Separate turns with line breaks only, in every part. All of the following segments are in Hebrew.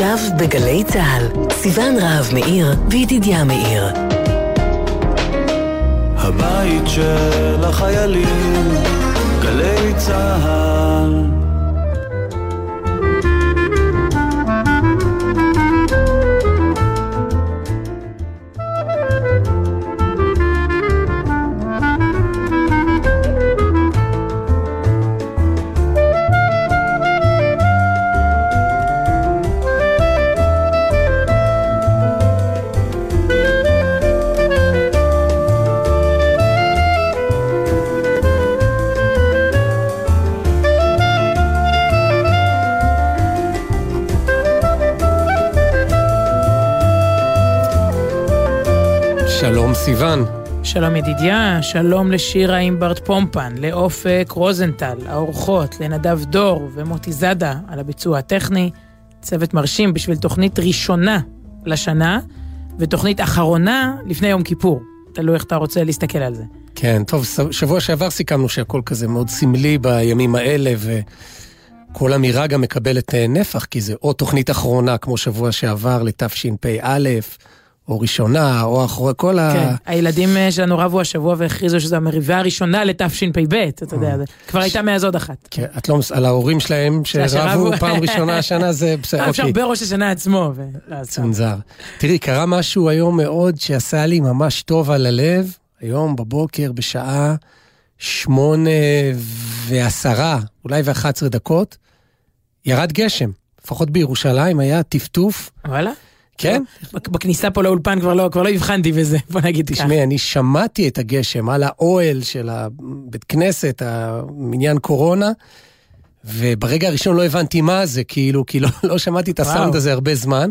עכשיו בגלי צה"ל, סיון רהב מאיר וידידיה מאיר.
הבית של החיילים, גלי צה"ל
סיון.
שלום ידידיה, שלום לשירה עם ברט פומפן, לאופק רוזנטל, האורחות, לנדב דור ומוטי זאדה על הביצוע הטכני. צוות מרשים בשביל תוכנית ראשונה לשנה, ותוכנית אחרונה לפני יום כיפור. תלוי איך אתה רוצה להסתכל על זה.
כן, טוב, שבוע שעבר סיכמנו שהכל כזה מאוד סמלי בימים האלה, וכל אמירה גם מקבלת אה, נפח, כי זה או תוכנית אחרונה, כמו שבוע שעבר, לתשפ"א, או ראשונה, או אחורה, כל
כן,
ה...
הילדים אה, שלנו רבו השבוע והכריזו שזו המריבה הראשונה לתשפ"ב, אתה יודע, זה כבר הייתה מאז עוד אחת.
כן, את לא, מס- על ההורים שלהם שרבו. פעם ראשונה השנה, זה בסדר,
אפשר
אוקיי.
בראש השנה עצמו.
צונזר. תראי, קרה משהו היום מאוד שעשה לי ממש טוב על הלב, היום בבוקר בשעה שמונה ועשרה, אולי ואחת עשרה דקות, ירד גשם. לפחות בירושלים היה טפטוף.
וואלה?
כן?
בכניסה פה לאולפן כבר לא, כבר לא הבחנתי בזה, בוא נגיד ככה.
תשמעי, אני שמעתי את הגשם על האוהל של הבית כנסת, המניין קורונה, וברגע הראשון לא הבנתי מה זה, כאילו, כי לא, לא שמעתי את הסאונד. הזה הרבה זמן.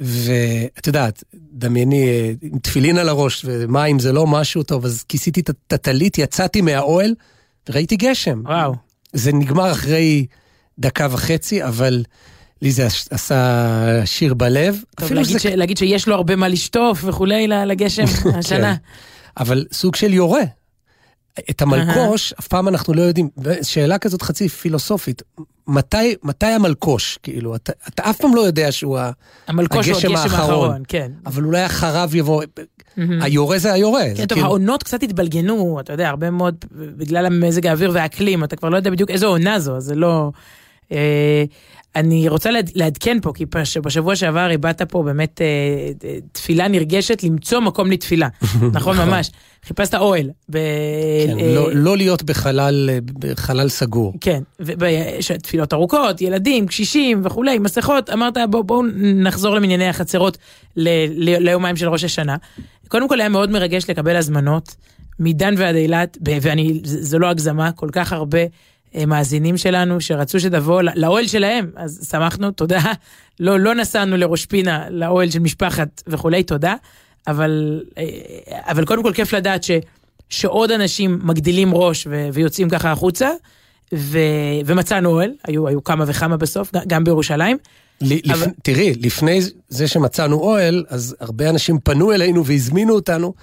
ואת יודעת, דמייני אה, עם תפילין על הראש ומים זה לא משהו טוב, אז כיסיתי את הטלית, יצאתי מהאוהל וראיתי גשם.
וואו.
זה נגמר אחרי דקה וחצי, אבל לי זה עש- עשה שיר בלב.
טוב,
אפילו
להגיד,
שזה
ש... להגיד שיש לו הרבה מה לשטוף וכולי לגשם השנה.
אבל סוג של יורה. את המלקוש, אף פעם אנחנו לא יודעים, שאלה כזאת חצי פילוסופית, מתי, מתי המלקוש? כאילו, אתה, אתה אף פעם לא יודע שהוא.
המלקוש הוא
הגשם
הגשם
האחרון.
האחרון, כן.
אבל אולי אחריו יבוא... היורה זה היורה.
כן,
זה
טוב,
כאילו-
העונות קצת התבלגנו, אתה יודע, הרבה מאוד, בגלל המזג האוויר והאקלים, אתה כבר לא יודע בדיוק איזו עונה זו, אז זה לא... אה, אני רוצה לעד- לעדכן פה, כי בשבוע שעבר הבעת פה באמת אה, אה, תפילה נרגשת למצוא מקום לתפילה, נכון ממש. חיפשת אוהל. ב-
כן,
אה,
לא, לא להיות בחלל, בחלל סגור.
כן, ויש תפילות ארוכות, ילדים, קשישים וכולי, מסכות, אמרת בואו בוא נחזור למנייני החצרות ל, ל, ליומיים של ראש השנה. קודם כל היה מאוד מרגש לקבל הזמנות מדן ועד אילת, ב- ואני, זה זה לא הגזמה, כל כך הרבה אה, מאזינים שלנו שרצו שתבוא לאוהל שלהם, אז שמחנו, תודה. לא, לא נסענו לראש פינה, לאוהל של משפחת וכולי, תודה. אבל, אה, אבל קודם כל כיף לדעת ש, שעוד אנשים מגדילים ראש ו, ויוצאים ככה החוצה. ו... ומצאנו אוהל, היו, היו כמה וכמה בסוף, גם בירושלים.
ל-
אבל-
לפ... תראי, לפני זה שמצאנו אוהל, אז הרבה אנשים פנו אלינו והזמינו אותנו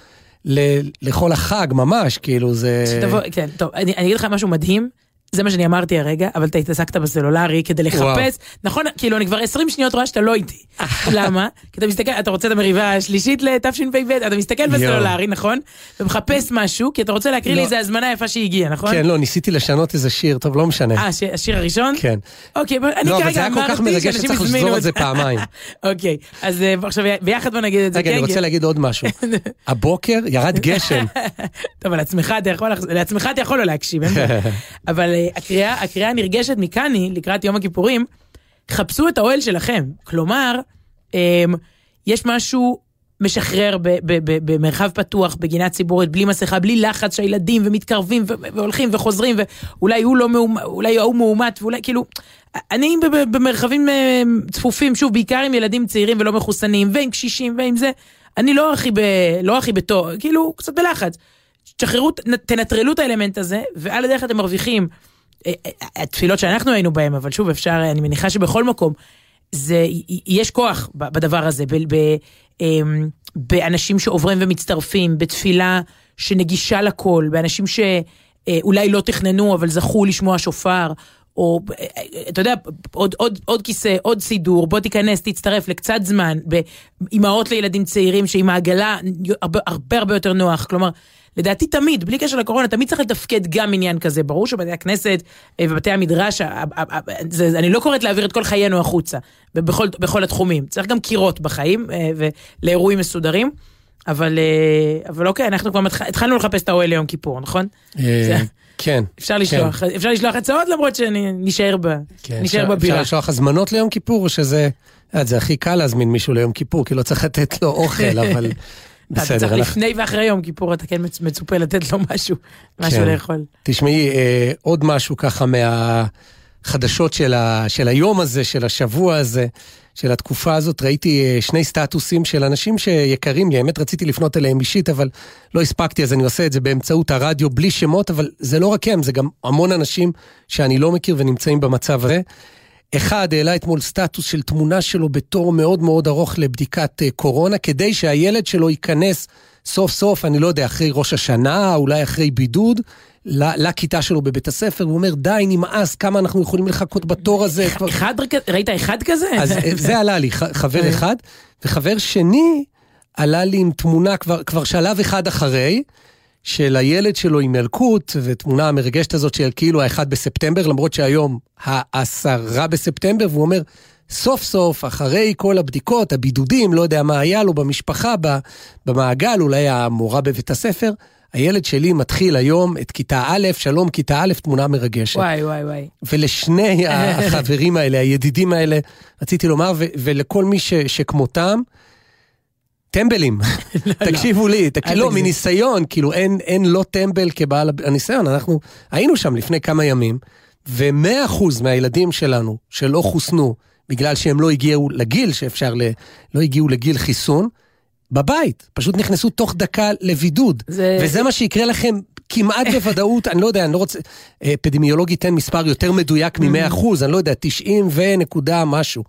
ל... לכל החג, ממש, כאילו זה...
שתבוא, כן, טוב, אני, אני אגיד לך משהו מדהים, זה מה שאני אמרתי הרגע, אבל אתה התעסקת בסלולרי כדי לחפש,
וואו.
נכון, כאילו אני כבר 20 שניות רואה שאתה לא איתי. למה? כי אתה מסתכל, אתה רוצה את המריבה השלישית לתשפ"ב, אתה מסתכל בסלולרי, נכון? ומחפש משהו, כי אתה רוצה להקריא לי
לא.
איזה הזמנה יפה שהגיעה, נכון?
כן, לא, ניסיתי לשנות איזה שיר, טוב, לא משנה.
אה, הש- השיר הראשון?
כן.
אוקיי, אני
לא,
כרגע
זה היה כל כך
אמרתי
מרגש
שאנשים
שצריך
הזמינו
על זה פעמיים.
אוקיי, אז אה, עכשיו ביחד בוא נגיד את זה.
רגע, אני
כן,
רוצה
כן.
להגיד עוד משהו. הבוקר ירד גשם.
טוב, לעצמך אתה יכול לא להקשיב. אבל הקריאה, הקריאה הנרגשת מכאני, לקראת יום הכיפורים, חפשו את האוהל שלכם. כלומר, אמ, יש משהו משחרר במרחב פתוח, בגינה ציבורית, בלי מסכה, בלי לחץ שהילדים ומתקרבים והולכים וחוזרים, ואולי הוא לא מאומת, אולי ההוא מאומת, ואולי כאילו... אני במרחבים אה, צפופים, שוב, בעיקר עם ילדים צעירים ולא מחוסנים, ועם קשישים ועם זה, אני לא הכי, ב, לא הכי בטוב, כאילו, קצת בלחץ. תשחררו, תנטרלו את האלמנט הזה, ועל הדרך אתם מרוויחים. אה, אה, התפילות שאנחנו היינו בהם, אבל שוב, אפשר, אני מניחה שבכל מקום, זה, יש כוח בדבר הזה, ב, ב, אמ, באנשים שעוברים ומצטרפים, בתפילה שנגישה לכל, באנשים שאולי לא תכננו אבל זכו לשמוע שופר, או אתה יודע, עוד, עוד, עוד כיסא, עוד סידור, בוא תיכנס, תצטרף לקצת זמן, באימהות לילדים צעירים שעם העגלה הרבה הרבה, הרבה יותר נוח, כלומר, לדעתי תמיד, בלי קשר לקורונה, תמיד צריך לתפקד גם עניין כזה. ברור שבתי הכנסת אה, ובתי המדרש, זה, אני לא קוראת להעביר את כל חיינו החוצה, בכל, בכל התחומים. צריך גם קירות בחיים אה, ולאירועים מסודרים. אבל, אה, אבל אוקיי, אנחנו כבר התחלנו לחפש את האוהל ליום כיפור, נכון?
כן.
אפשר לשלוח, כן. אפשר לשלוח הצעות למרות שנשאר ב, כן, נשאר בבירה.
אפשר לשלוח הזמנות ליום כיפור, שזה, זה הכי קל להזמין מישהו ליום כיפור, כי לא צריך לתת לו אוכל, אבל
בסדר. אתה צריך לפני ואחרי יום כיפור, אתה כן מצופה לתת לו משהו, משהו כן. לאכול.
תשמעי, אה, עוד משהו ככה מהחדשות של, ה, של היום הזה, של השבוע הזה, של התקופה הזאת, ראיתי אה, שני סטטוסים של אנשים שיקרים לי, האמת רציתי לפנות אליהם אישית, אבל לא הספקתי, אז אני עושה את זה באמצעות הרדיו, בלי שמות, אבל זה לא רק הם, זה גם המון אנשים שאני לא מכיר ונמצאים במצב הזה. אחד העלה אתמול סטטוס של תמונה שלו בתור מאוד מאוד ארוך לבדיקת אה, קורונה, כדי שהילד שלו ייכנס סוף סוף, אני לא יודע, אחרי ראש השנה, אולי אחרי בידוד, לכיתה שלו בבית הספר, הוא אומר, די, נמאס, כמה אנחנו יכולים לחכות בתור הזה.
אחד, ראית אחד כזה?
אז אה, זה עלה לי, חבר אחד, וחבר שני עלה לי עם תמונה כבר, כבר שלב אחד אחרי. של הילד שלו עם ילקוט, ותמונה המרגשת הזאת של כאילו האחד בספטמבר, למרות שהיום העשרה בספטמבר, והוא אומר, סוף סוף, אחרי כל הבדיקות, הבידודים, לא יודע מה היה לו במשפחה, במעגל, אולי המורה בבית הספר, הילד שלי מתחיל היום את כיתה א', שלום כיתה א', תמונה מרגשת.
וואי, וואי, וואי.
ולשני החברים האלה, הידידים האלה, רציתי לומר, ולכל מי ש, שכמותם, טמבלים, לא, לא. תקשיבו לי, לא, מניסיון, כאילו אין, אין לא טמבל כבעל הניסיון, אנחנו היינו שם לפני כמה ימים, ומאה אחוז מהילדים שלנו שלא חוסנו בגלל שהם לא הגיעו לגיל שאפשר, ל, לא הגיעו לגיל חיסון, בבית, פשוט נכנסו תוך דקה לבידוד, זה... וזה מה שיקרה לכם כמעט בוודאות, אני לא יודע, אני לא רוצה, אפידמיולוגי תן מספר יותר מדויק מ-100 אחוז, אני לא יודע, 90 ונקודה משהו.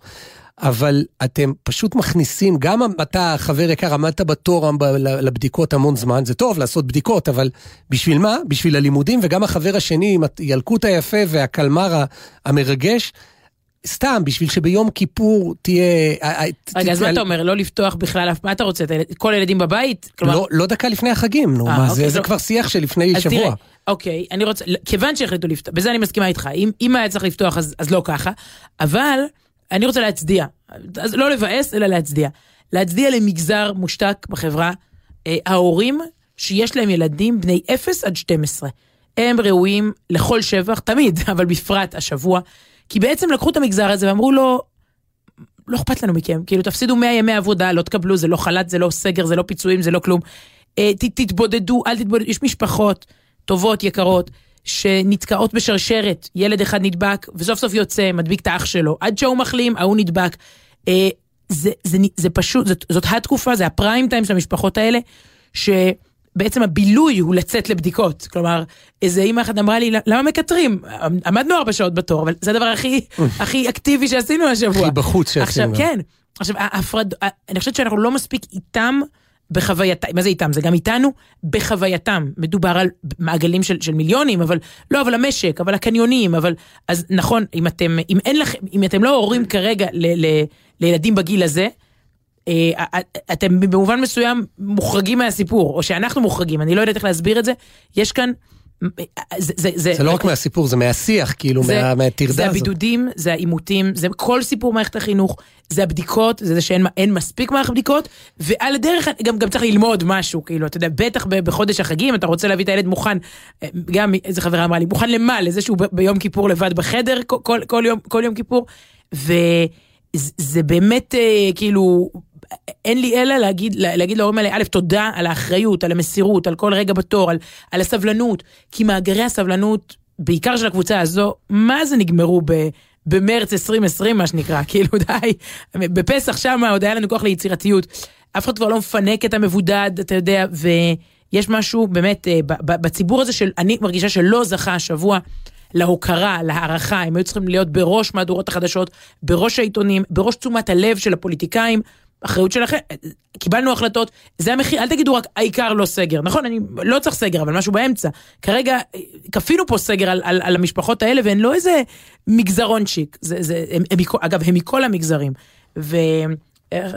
אבל אתם פשוט מכניסים, גם אתה, חבר יקר, עמדת בתור לבדיקות המון זמן, זה טוב לעשות בדיקות, אבל בשביל מה? בשביל הלימודים, וגם החבר השני עם הילקוט היפה והקלמר המרגש, סתם, בשביל שביום כיפור תהיה...
רגע, אז מה אתה אומר? לא לפתוח בכלל, מה אתה רוצה? כל הילדים בבית?
לא, לא דקה לפני החגים, נו, אה, מה, זה אוקיי, כבר שיח של לפני שבוע.
אוקיי, אני רוצה, כיוון שהחליטו לפתוח, בזה אני מסכימה איתך, אם היה צריך לפתוח אז לא ככה, אבל... אני רוצה להצדיע, אז לא לבאס, אלא להצדיע. להצדיע למגזר מושתק בחברה, אה, ההורים שיש להם ילדים בני 0 עד 12. הם ראויים לכל שבח, תמיד, אבל בפרט השבוע, כי בעצם לקחו את המגזר הזה ואמרו לו, לא אכפת לנו מכם, כאילו תפסידו 100 ימי עבודה, לא תקבלו, זה לא חל"ת, זה לא סגר, זה לא פיצויים, זה לא כלום. אה, ת, תתבודדו, אל תתבודדו, יש משפחות טובות, יקרות. שנתקעות בשרשרת, ילד אחד נדבק, וסוף סוף יוצא, מדביק את האח שלו, עד שהוא מחלים, ההוא נדבק. אה, זה, זה, זה פשוט, זאת, זאת התקופה, זה הפריים טיים של המשפחות האלה, שבעצם הבילוי הוא לצאת לבדיקות. כלומר, איזה אימא אחת אמרה לי, למה מקטרים? עמדנו ארבע שעות בתור, אבל זה הדבר הכי, הכי אקטיבי שעשינו השבוע.
הכי בחוץ שעשינו.
עכשיו, כן. עכשיו, ההפרד... אני חושבת שאנחנו לא מספיק איתם. בחווייתם, מה זה איתם? זה גם איתנו, בחווייתם. מדובר על מעגלים של, של מיליונים, אבל לא, אבל המשק, אבל הקניונים, אבל... אז נכון, אם אתם, אם אין לכם, אם אתם לא הורים כרגע ל, ל, לילדים בגיל הזה, אתם במובן מסוים מוחרגים מהסיפור, או שאנחנו מוחרגים, אני לא יודעת איך להסביר את זה. יש כאן
זה, זה, זה, זה לא רק מהסיפור, זה מהשיח, כאילו, זה, מה, מהטרדה הזאת.
זה הבידודים, זה העימותים, זה כל סיפור מערכת החינוך, זה הבדיקות, זה זה שאין מספיק מערכת בדיקות, ועל הדרך גם, גם צריך ללמוד משהו, כאילו, אתה יודע, בטח בחודש החגים, אתה רוצה להביא את הילד מוכן, אה, גם איזה חברה אמרה לי, מוכן למה? לזה שהוא ביום כיפור לבד בחדר כל, כל, כל, יום, כל יום כיפור, וזה באמת, אה, כאילו, אין לי אלא להגיד, להגיד להורים האלה, א', תודה על האחריות, על המסירות, על כל רגע בתור, על, על הסבלנות, כי מאגרי הסבלנות, בעיקר של הקבוצה הזו, מה זה נגמרו ב... במרץ 2020 מה שנקרא, כאילו די, בפסח שם עוד היה לנו כוח ליצירתיות. אף אחד כבר לא מפנק את המבודד, אתה יודע, ויש משהו באמת אה, בציבור הזה של, אני מרגישה שלא זכה השבוע להוקרה, להערכה, הם היו צריכים להיות בראש מהדורות החדשות, בראש העיתונים, בראש תשומת הלב של הפוליטיקאים, אחריות שלכם, קיבלנו החלטות, זה המחיר, אל תגידו רק העיקר לא סגר, נכון, אני לא צריך סגר, אבל משהו באמצע. כרגע כפינו פה סגר על, על, על המשפחות האלה, והן לא איזה מגזרונצ'יק, זה, זה, הם, הם, אגב, הם מכל המגזרים. ו...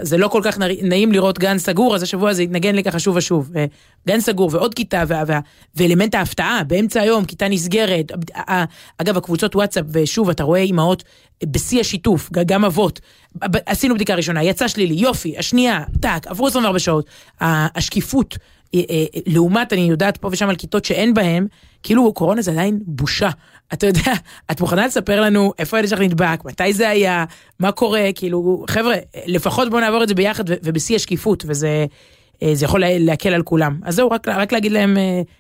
זה לא כל כך נעים לראות גן סגור, אז השבוע זה התנגן לי ככה שוב ושוב. גן סגור ועוד כיתה, וה, וה, ואלמנט ההפתעה, באמצע היום, כיתה נסגרת. אגב, הקבוצות וואטסאפ, ושוב, אתה רואה אימהות בשיא השיתוף, גם אבות. עשינו בדיקה ראשונה, יצא שלילי, יופי, השנייה, טאק, עברו 24 שעות. השקיפות, אה, אה, לעומת, אני יודעת פה ושם על כיתות שאין בהן, כאילו קורונה זה עדיין בושה. אתה יודע, את מוכנה לספר לנו איפה הילד שלך נדבק, מתי זה היה, מה קורה, כאילו, חבר'ה, לפחות בואו נעבור את זה ביחד ובשיא השקיפות, וזה... אה, זה יכול להקל על כולם. אז זהו, רק, רק להגיד להם,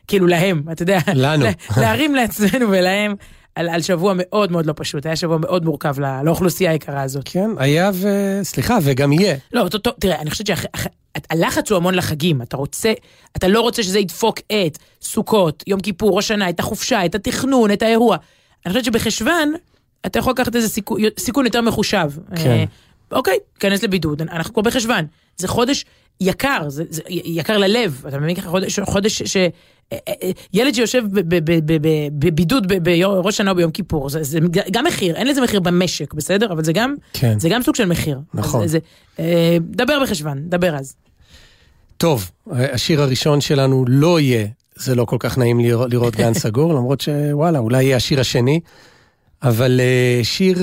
כאילו להם, אתה יודע,
לנו.
להרים לעצמנו ולהם על, על שבוע מאוד מאוד לא פשוט, היה שבוע מאוד מורכב לא, לאוכלוסייה היקרה הזאת.
כן, היה ו... סליחה, וגם יהיה.
לא, טוב, תראה, אני חושבת שהלחץ הוא המון לחגים, אתה רוצה, אתה לא רוצה שזה ידפוק את סוכות, יום כיפור, ראש שנה, את החופשה, את התכנון, את האירוע. אני חושבת שבחשוון, אתה יכול לקחת איזה סיכון, סיכון יותר מחושב.
כן.
אה, אוקיי, כנס לבידוד, אנחנו כבר בחשוון. זה חודש יקר, זה, זה יקר ללב, אתה מבין ככה חודש, חודש ש... אה, אה, ילד שיושב בבידוד בראש שנה או ביום כיפור, זה, זה גם מחיר, אין לזה מחיר במשק, בסדר? אבל זה גם,
כן.
זה גם סוג של מחיר.
נכון.
אז, זה, אה, דבר בחשוון, דבר אז.
טוב, השיר הראשון שלנו לא יהיה, זה לא כל כך נעים לראות, לראות גן סגור, למרות שוואלה, אולי יהיה השיר השני, אבל שיר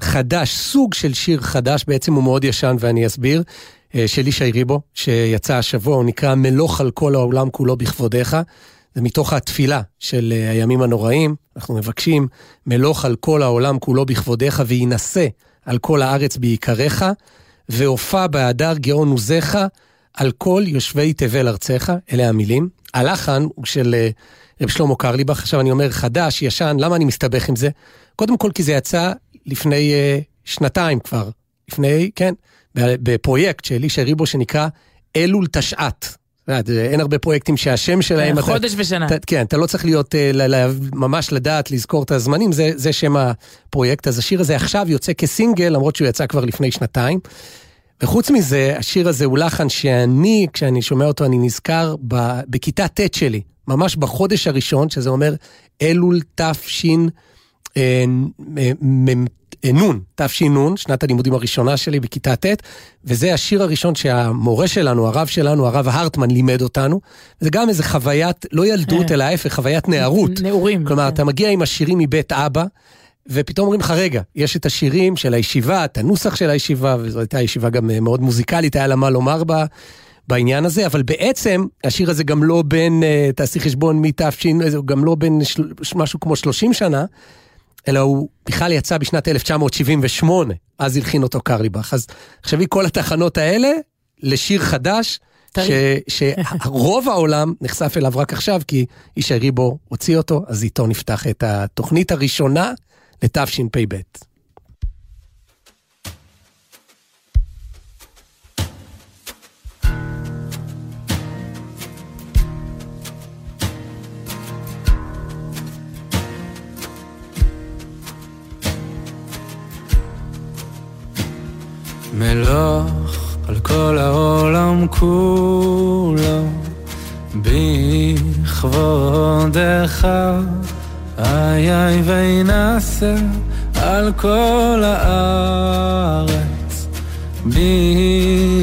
חדש, סוג של שיר חדש, בעצם הוא מאוד ישן ואני אסביר. אה, של ישי ריבו, שיצא השבוע, הוא נקרא מלוך על כל העולם כולו בכבודיך. זה מתוך התפילה של אה, הימים הנוראים, אנחנו מבקשים מלוך על כל העולם כולו בכבודיך וינשא על כל הארץ בעיקריך, והופע בהדר גאון עוזיך על כל יושבי תבל ארצך, אלה המילים. הלחן הוא של אה, רב שלמה קרליבך, עכשיו אני אומר חדש, ישן, למה אני מסתבך עם זה? קודם כל כי זה יצא לפני שנתיים כבר, לפני, כן, בפרויקט של אלישע ריבו שנקרא אלול תשע"ט. אין הרבה פרויקטים שהשם שלהם...
כן, חודש ושנה.
אתה, כן, אתה לא צריך להיות, אה, ממש לדעת, לזכור את הזמנים, זה, זה שם הפרויקט. אז השיר הזה עכשיו יוצא כסינגל, למרות שהוא יצא כבר לפני שנתיים. וחוץ מזה, השיר הזה הוא לחן שאני, כשאני שומע אותו, אני נזכר ב, בכיתה ט' שלי, ממש בחודש הראשון, שזה אומר אלול תש"ן. נ', תש"ן, שנת הלימודים הראשונה שלי בכיתה ט', וזה השיר הראשון שהמורה שלנו, הרב שלנו, הרב הרטמן, לימד אותנו. זה גם איזה חוויית, לא ילדות, אה. אלא ההפך, חוויית נערות.
נעורים.
כלומר, אתה מגיע עם השירים מבית אבא, ופתאום אומרים לך, רגע, יש את השירים של הישיבה, את הנוסח של הישיבה, וזו הייתה ישיבה גם אה, מאוד מוזיקלית, היה לה מה לומר בה. בעניין הזה, אבל בעצם השיר הזה גם לא בין, אה, תעשי חשבון מתש"ן, גם לא בין משהו כמו 30 שנה, אלא הוא בכלל יצא בשנת 1978, אז הלחין אותו קרליבך. אז תחשבי כל התחנות האלה לשיר חדש, ש, שרוב העולם נחשף אליו רק עכשיו, כי איש הריבו הוציא אותו, אז איתו נפתח את התוכנית הראשונה לתשפ"ב.
מלוך על כל העולם כולו, בכבודך, איי איי וינשא על כל הארץ, בעיקרך.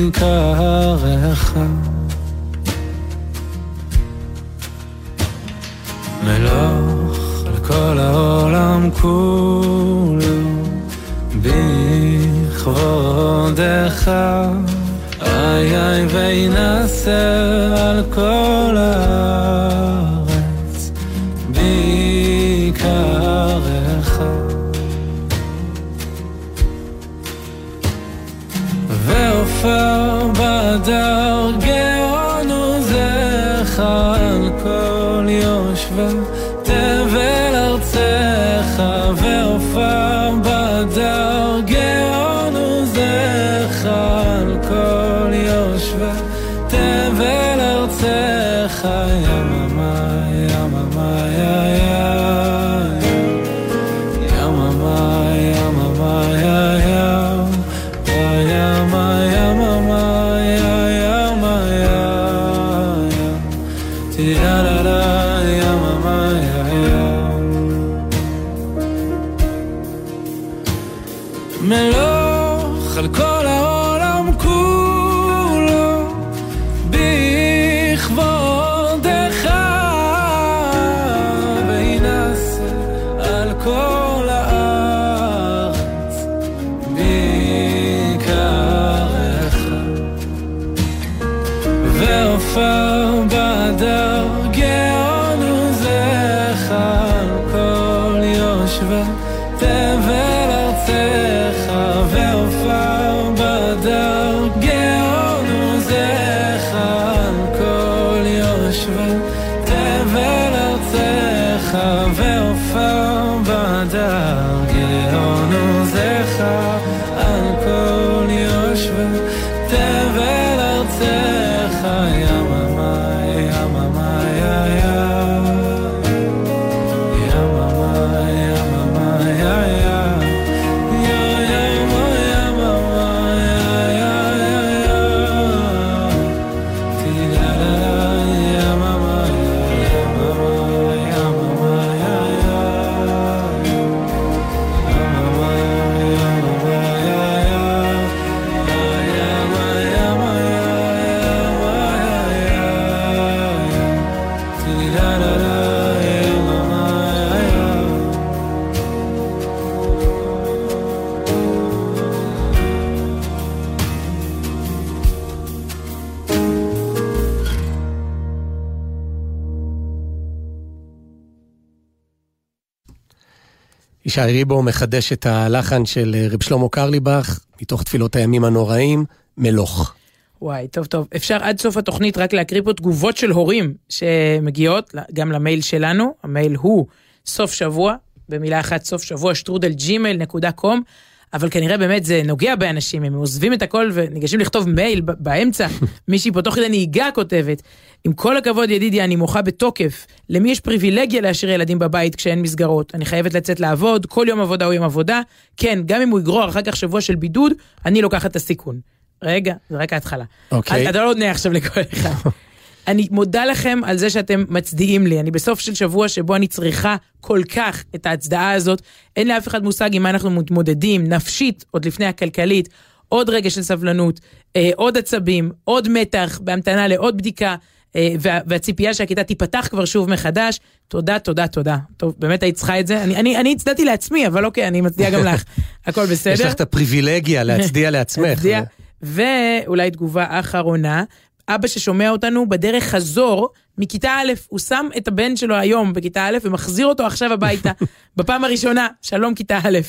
מלוך על כל העולם כולו, בכבודך, איי איי וינשא על כל הארץ, ועופר
ישי ריבו מחדש את הלחן של אה, רב שלמה קרליבך, מתוך תפילות הימים הנוראים, מלוך.
וואי, טוב טוב. אפשר עד סוף התוכנית רק להקריא פה תגובות של הורים שמגיעות גם למייל שלנו, המייל הוא סוף שבוע, במילה אחת סוף שבוע, שטרודל Gmail נקודה com, אבל כנראה באמת זה נוגע באנשים, הם עוזבים את הכל וניגשים לכתוב מייל באמצע, מישהי פה תוך כדי נהיגה כותבת, עם כל הכבוד ידידיה, אני מוחה בתוקף, למי יש פריבילגיה להשאיר ילדים בבית כשאין מסגרות? אני חייבת לצאת לעבוד, כל יום עבודה הוא יום עבודה, כן, גם אם הוא יגרור אחר כך שבוע של בידוד, אני לוקחת את הסיכון. רגע, זה רק ההתחלה.
אוקיי.
אתה לא עונה עכשיו לכל אחד. אני מודה לכם על זה שאתם מצדיעים לי. אני בסוף של שבוע שבו אני צריכה כל כך את ההצדעה הזאת. אין לאף אחד מושג עם מה אנחנו מתמודדים, נפשית, עוד לפני הכלכלית. עוד רגע של סבלנות, אה, עוד עצבים, עוד מתח, בהמתנה לעוד בדיקה, אה, וה, והציפייה שהכיתה תיפתח כבר שוב מחדש. תודה, תודה, תודה. טוב, באמת היית צריכה את זה? אני, אני, אני הצדעתי לעצמי, אבל אוקיי, אני מצדיע גם לך. הכל בסדר?
יש לך את הפריבילגיה להצדיע לעצמך.
להצדיע. ואולי תגובה אחרונה, אבא ששומע אותנו בדרך חזור מכיתה א', הוא שם את הבן שלו היום בכיתה א' ומחזיר אותו עכשיו הביתה, בפעם הראשונה, שלום כיתה א'.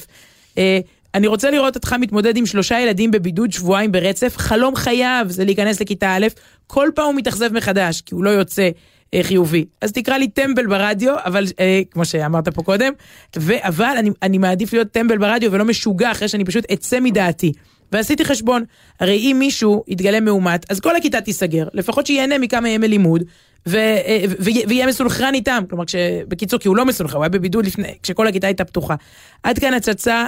אה, אני רוצה לראות אותך מתמודד עם שלושה ילדים בבידוד שבועיים ברצף, חלום חייו זה להיכנס לכיתה א', כל פעם הוא מתאכזב מחדש, כי הוא לא יוצא אה, חיובי. אז תקרא לי טמבל ברדיו, אבל אה, כמו שאמרת פה קודם, ו- אבל אני, אני מעדיף להיות טמבל ברדיו ולא משוגע אחרי שאני פשוט אצא מדעתי. ועשיתי חשבון, הרי אם מישהו יתגלה מאומת, אז כל הכיתה תיסגר, לפחות שייהנה מכמה ימי לימוד, ו- אה, ו- ויהיה מסונכרן איתם, כלומר, כש... בקיצור, כי הוא לא מסונכרן, הוא היה בבידוד לפני, כשכל הכיתה הייתה פתוחה. עד כאן הצצה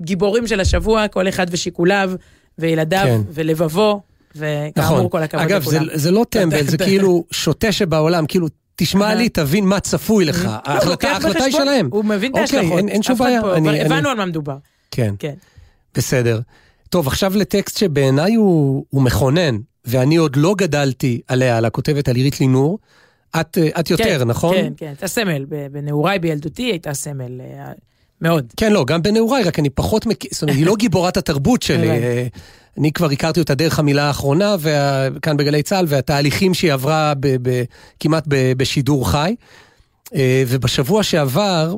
לגיבורים של השבוע, כל אחד ושיקוליו, וילדיו,
כן.
ולבבו, וכאמור,
נכון.
כל הכבוד
אגב, זה,
לכולם.
זה לא טמבל, זה כאילו שוטה שבעולם, כאילו, תשמע לי, תבין מה צפוי לך.
לא,
ההחלטה היא שלהם.
הוא מבין את
אוקיי,
ההשלכות.
אין- אין שום בעיה.
הבנו על מה מדובר.
כן,
כן.
בסדר. טוב, עכשיו לטקסט שבעיניי הוא, הוא מכונן, ואני עוד לא גדלתי עליה, על הכותבת על עירית לינור. את, אה, את יותר,
כן,
נכון?
כן, כן, הייתה סמל. בנעוריי, בילדותי, הייתה סמל. אה, מאוד.
כן, לא, גם בנעוריי, רק אני פחות מכיר, זאת אומרת, היא לא גיבורת התרבות שלי. אה, אני כבר הכרתי אותה דרך המילה האחרונה, וה- כאן בגלי צה"ל, והתהליכים שהיא עברה ב, ב, כמעט ב, בשידור חי. ובשבוע שעבר,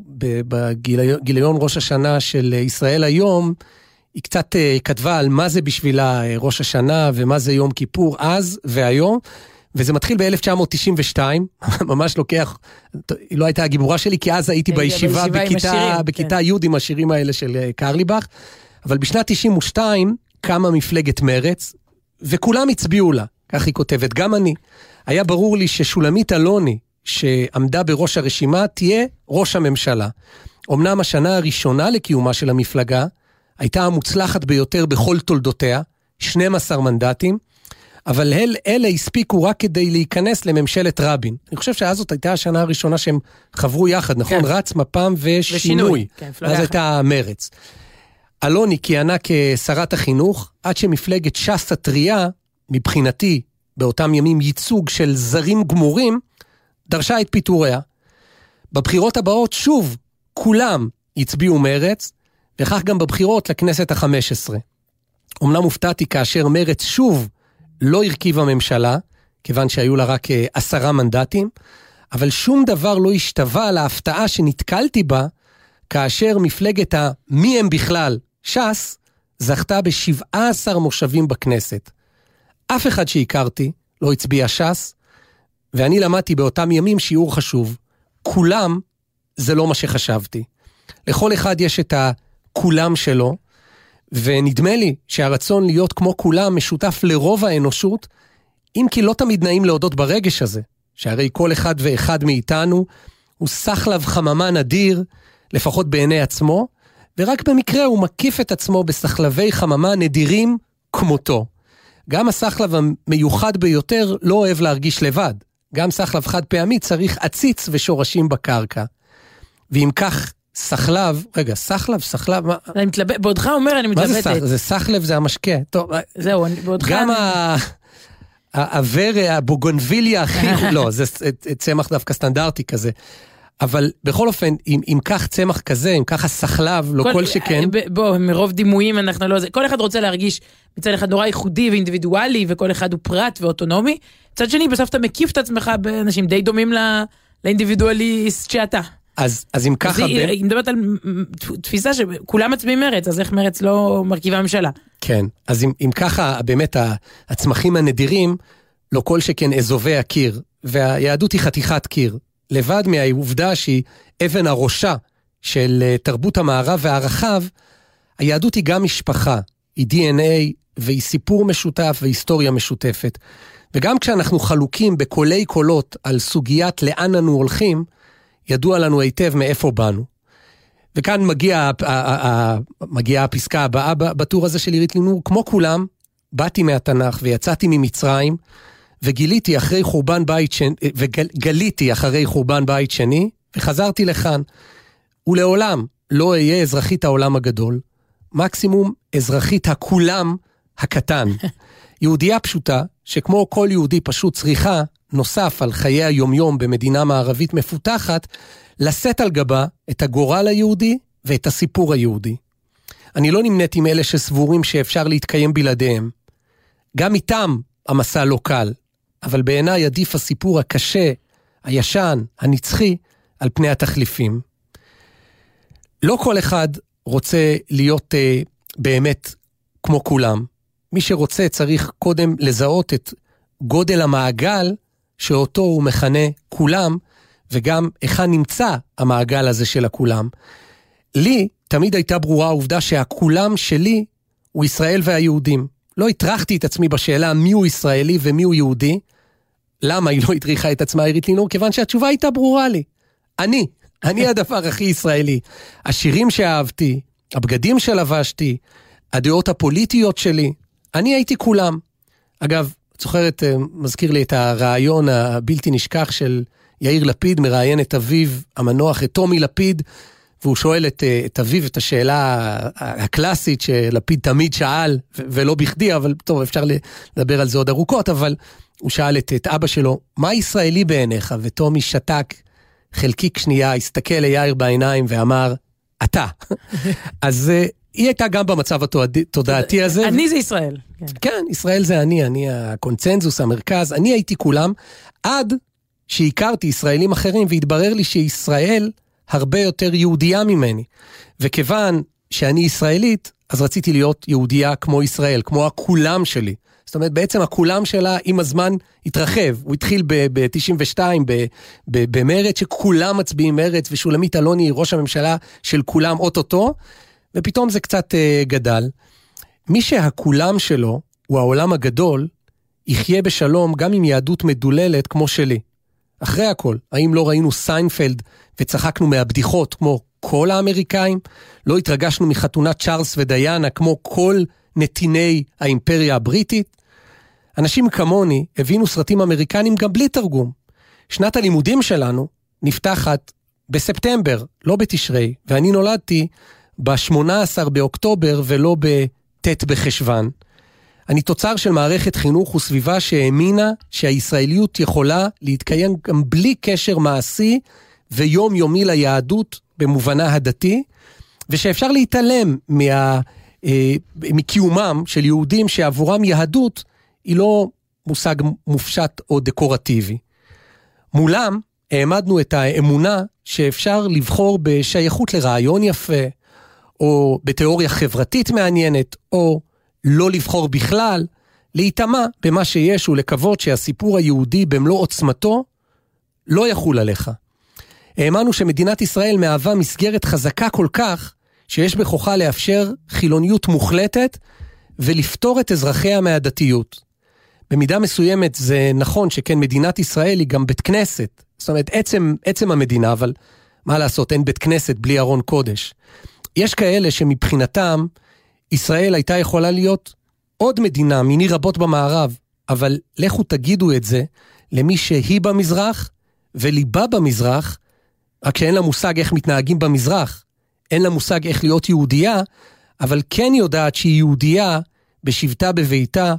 בגיליון ראש השנה של ישראל היום, היא קצת אה, כתבה על מה זה בשבילה אה, ראש השנה ומה זה יום כיפור אז והיום. וזה מתחיל ב-1992, ממש לוקח, היא לא הייתה הגיבורה שלי, כי אז הייתי בישיבה בכיתה,
השירים,
בכיתה
כן.
י' עם השירים האלה של אה, קרליבך, אבל בשנת 92 קמה מפלגת מרץ, וכולם הצביעו לה, כך היא כותבת, גם אני. היה ברור לי ששולמית אלוני, שעמדה בראש הרשימה, תהיה ראש הממשלה. אמנם השנה הראשונה לקיומה של המפלגה הייתה המוצלחת ביותר בכל תולדותיה, 12 מנדטים, אבל אל, אלה הספיקו רק כדי להיכנס לממשלת רבין. אני חושב שאז זאת הייתה השנה הראשונה שהם חברו יחד, נכון?
כן.
רץ, מפ"ם ושינוי.
ושינוי, כן,
אז. הייתה מרץ. אלוני כיהנה כשרת החינוך, עד שמפלגת ש"ס הטריה, מבחינתי, באותם ימים ייצוג של זרים גמורים, דרשה את פיטוריה. בבחירות הבאות, שוב, כולם הצביעו מרץ, וכך גם בבחירות לכנסת החמש עשרה. אמנם הופתעתי כאשר מרץ שוב לא הרכיבה ממשלה, כיוון שהיו לה רק אה, עשרה מנדטים, אבל שום דבר לא השתווה להפתעה שנתקלתי בה, כאשר מפלגת ה"מי הם בכלל", ש"ס, זכתה ב-17 מושבים בכנסת. אף אחד שהכרתי לא הצביע ש"ס, ואני למדתי באותם ימים שיעור חשוב. כולם זה לא מה שחשבתי. לכל אחד יש את הכולם שלו, ונדמה לי שהרצון להיות כמו כולם משותף לרוב האנושות, אם כי לא תמיד נעים להודות ברגש הזה, שהרי כל אחד ואחד מאיתנו הוא סחלב חממה נדיר, לפחות בעיני עצמו, ורק במקרה הוא מקיף את עצמו בסחלבי חממה נדירים כמותו. גם הסחלב המיוחד ביותר לא אוהב להרגיש לבד. גם סחלב חד פעמי צריך עציץ ושורשים בקרקע. ואם כך, סחלב, רגע, סחלב, סחלב, מה,
אני מתלבט, בעודך אומר אני
מה זה
מתלבטת.
סחלב? זה סחלב זה המשקה. טוב,
זהו, אני- בעודך
גם. ה... העבר, הבוגונביליה הכי, לא, זה צמח דווקא סטנדרטי כזה. אבל בכל אופן, אם, אם כך צמח כזה, אם ככה סחלב, לא כל שכן,
ב- בוא, מרוב דימויים אנחנו לא. כל אחד רוצה להרגיש מצד אחד נורא ייחודי ואינדיבידואלי, וכל אחד הוא פרט ואוטונומי. מצד שני, בסוף אתה מקיף את עצמך באנשים די דומים ל- לאינדיבידואליסט שאתה.
אז, אז אם
אז
ככה,
היא
ב-
היא מדברת על תפיסה שכולם מצביעים מרץ, אז איך מרץ לא מרכיבה ממשלה?
כן, אז אם, אם ככה, באמת הצמחים הנדירים, לא כל שכן אזובי הקיר, והיהדות היא חתיכת קיר, לבד מהעובדה שהיא אבן הראשה של אה, תרבות המערב והרחב, היהדות היא גם משפחה, היא DNA והיא סיפור משותף והיסטוריה משותפת. וגם כשאנחנו חלוקים בקולי קולות על סוגיית לאן אנו הולכים, ידוע לנו היטב מאיפה באנו. וכאן מגיע, מגיעה הפסקה הבאה בטור הזה של עירית לינור. כמו כולם, באתי מהתנ"ך ויצאתי ממצרים, וגיליתי אחרי חורבן בית שני, וגליתי אחרי חורבן בית שני, וחזרתי לכאן. ולעולם לא אהיה אזרחית העולם הגדול, מקסימום אזרחית הכולם הקטן. יהודייה פשוטה, שכמו כל יהודי פשוט צריכה, נוסף על חיי היומיום במדינה מערבית מפותחת, לשאת על גבה את הגורל היהודי ואת הסיפור היהודי. אני לא נמנית עם אלה שסבורים שאפשר להתקיים בלעדיהם. גם איתם המסע לא קל, אבל בעיניי עדיף הסיפור הקשה, הישן, הנצחי, על פני התחליפים. לא כל אחד רוצה להיות אה, באמת כמו כולם. מי שרוצה צריך קודם לזהות את גודל המעגל שאותו הוא מכנה כולם, וגם היכן נמצא המעגל הזה של הכולם. לי תמיד הייתה ברורה העובדה שהכולם שלי הוא ישראל והיהודים. לא הטרחתי את עצמי בשאלה מיהו ישראלי ומיהו יהודי. למה היא לא הטריחה את עצמה, עירית לינור? כיוון שהתשובה הייתה ברורה לי. אני, אני הדבר הכי ישראלי. השירים שאהבתי, הבגדים שלבשתי, הדעות הפוליטיות שלי, אני הייתי כולם. אגב, זוכרת, אה, מזכיר לי את הרעיון הבלתי נשכח של יאיר לפיד, מראיין את אביו המנוח, את טומי לפיד, והוא שואל את, אה, את אביו את השאלה הקלאסית שלפיד תמיד שאל, ולא בכדי, אבל טוב, אפשר לדבר על זה עוד ארוכות, אבל הוא שאל את, את אבא שלו, מה ישראלי בעיניך? וטומי שתק חלקיק שנייה, הסתכל ליאיר בעיניים ואמר, אתה. אז אה, היא הייתה גם במצב התודעתי הזה.
אני זה ישראל. כן.
כן, ישראל זה אני, אני הקונצנזוס, המרכז, אני הייתי כולם, עד שהכרתי ישראלים אחרים והתברר לי שישראל הרבה יותר יהודייה ממני. וכיוון שאני ישראלית, אז רציתי להיות יהודייה כמו ישראל, כמו הכולם שלי. זאת אומרת, בעצם הכולם שלה עם הזמן התרחב. הוא התחיל ב-92 במרץ, שכולם מצביעים מרץ, ושולמית אלוני היא ראש הממשלה של כולם אוטוטו, ופתאום זה קצת אה, גדל. מי שהכולם שלו הוא העולם הגדול, יחיה בשלום גם עם יהדות מדוללת כמו שלי. אחרי הכל, האם לא ראינו סיינפלד וצחקנו מהבדיחות כמו כל האמריקאים? לא התרגשנו מחתונת צ'ארלס ודיאנה כמו כל נתיני האימפריה הבריטית? אנשים כמוני הבינו סרטים אמריקנים גם בלי תרגום. שנת הלימודים שלנו נפתחת בספטמבר, לא בתשרי, ואני נולדתי ב-18 באוקטובר ולא בט' בחשוון. אני תוצר של מערכת חינוך וסביבה שהאמינה שהישראליות יכולה להתקיים גם בלי קשר מעשי ויומיומי ליהדות במובנה הדתי, ושאפשר להתעלם מה, אה, מקיומם של יהודים שעבורם יהדות היא לא מושג מופשט או דקורטיבי. מולם העמדנו את האמונה שאפשר לבחור בשייכות לרעיון יפה, או בתיאוריה חברתית מעניינת, או לא לבחור בכלל, להיטמע במה שיש ולקוות שהסיפור היהודי במלוא עוצמתו לא יחול עליך. האמנו שמדינת ישראל מהווה מסגרת חזקה כל כך, שיש בכוחה לאפשר חילוניות מוחלטת ולפטור את אזרחיה מהדתיות. במידה מסוימת זה נכון שכן מדינת ישראל היא גם בית כנסת. זאת אומרת, עצם, עצם המדינה, אבל מה לעשות, אין בית כנסת בלי ארון קודש. יש כאלה שמבחינתם, ישראל הייתה יכולה להיות עוד מדינה מיני רבות במערב, אבל לכו תגידו את זה למי שהיא במזרח וליבה במזרח, רק שאין לה מושג איך מתנהגים במזרח. אין לה מושג איך להיות יהודייה, אבל כן יודעת שהיא יהודייה בשבתה בביתה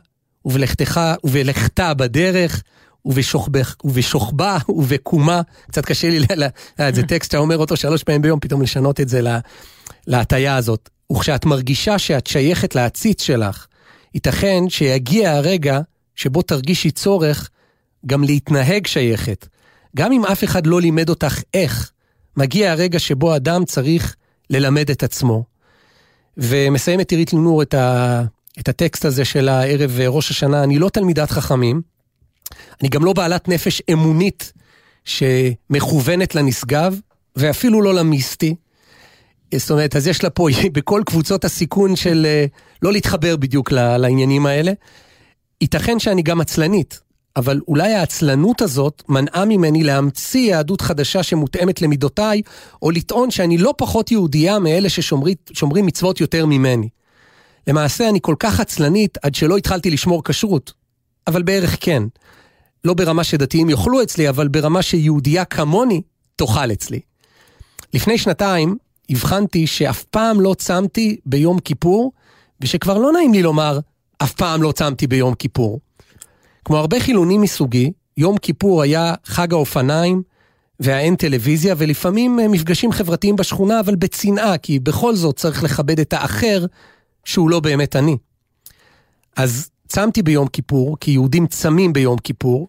ובלכתך ובלכתה בדרך ובשוכבך, ובשוכבה ובקומה. קצת קשה לי, ל- ל- זה טקסט שאתה אומר אותו שלוש פעמים ביום, פתאום לשנות את זה לה- להטייה הזאת. וכשאת מרגישה שאת שייכת לעציץ שלך, ייתכן שיגיע הרגע שבו תרגישי צורך גם להתנהג שייכת. גם אם אף אחד לא לימד אותך איך, מגיע הרגע שבו אדם צריך ללמד את עצמו. ומסיימת עירית לינור את, ה, את הטקסט הזה של הערב ראש השנה, אני לא תלמידת חכמים, אני גם לא בעלת נפש אמונית שמכוונת לנשגב, ואפילו לא למיסטי. זאת אומרת, אז יש לה פה בכל קבוצות הסיכון של אה, לא להתחבר בדיוק לעניינים האלה. ייתכן שאני גם עצלנית, אבל אולי העצלנות הזאת מנעה ממני להמציא יהדות חדשה שמותאמת למידותיי, או לטעון שאני לא פחות יהודייה מאלה ששומרים מצוות יותר ממני. למעשה אני כל כך עצלנית עד שלא התחלתי לשמור כשרות, אבל בערך כן. לא ברמה שדתיים יאכלו אצלי, אבל ברמה שיהודייה כמוני תאכל אצלי. לפני שנתיים הבחנתי שאף פעם לא צמתי ביום כיפור, ושכבר לא נעים לי לומר, אף פעם לא צמתי ביום כיפור. כמו הרבה חילונים מסוגי, יום כיפור היה חג האופניים והאין טלוויזיה, ולפעמים מפגשים חברתיים בשכונה, אבל בצנעה, כי בכל זאת צריך לכבד את האחר, שהוא לא באמת אני. אז צמתי ביום כיפור, כי יהודים צמים ביום כיפור,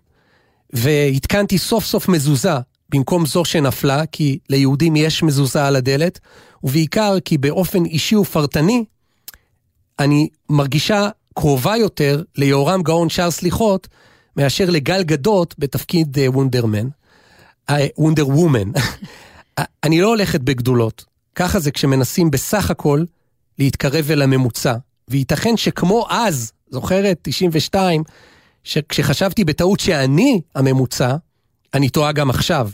והתקנתי סוף סוף מזוזה במקום זו שנפלה, כי ליהודים יש מזוזה על הדלת, ובעיקר כי באופן אישי ופרטני, אני מרגישה קרובה יותר ליהורם גאון שר סליחות, מאשר לגל גדות בתפקיד וונדרמן, וונדר וומן. אני לא הולכת בגדולות, ככה זה כשמנסים בסך הכל להתקרב אל הממוצע. וייתכן שכמו אז, זוכרת, 92, שכשחשבתי בטעות שאני הממוצע, אני טועה גם עכשיו.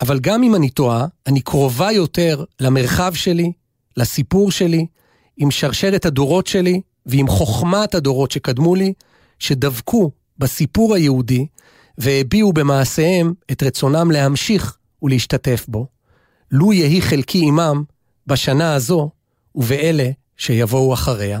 אבל גם אם אני טועה, אני קרובה יותר למרחב שלי, לסיפור שלי, עם שרשרת הדורות שלי ועם חוכמת הדורות שקדמו לי, שדבקו בסיפור היהודי והביעו במעשיהם את רצונם להמשיך ולהשתתף בו. לו יהי חלקי עמם בשנה הזו ובאלה שיבואו אחריה.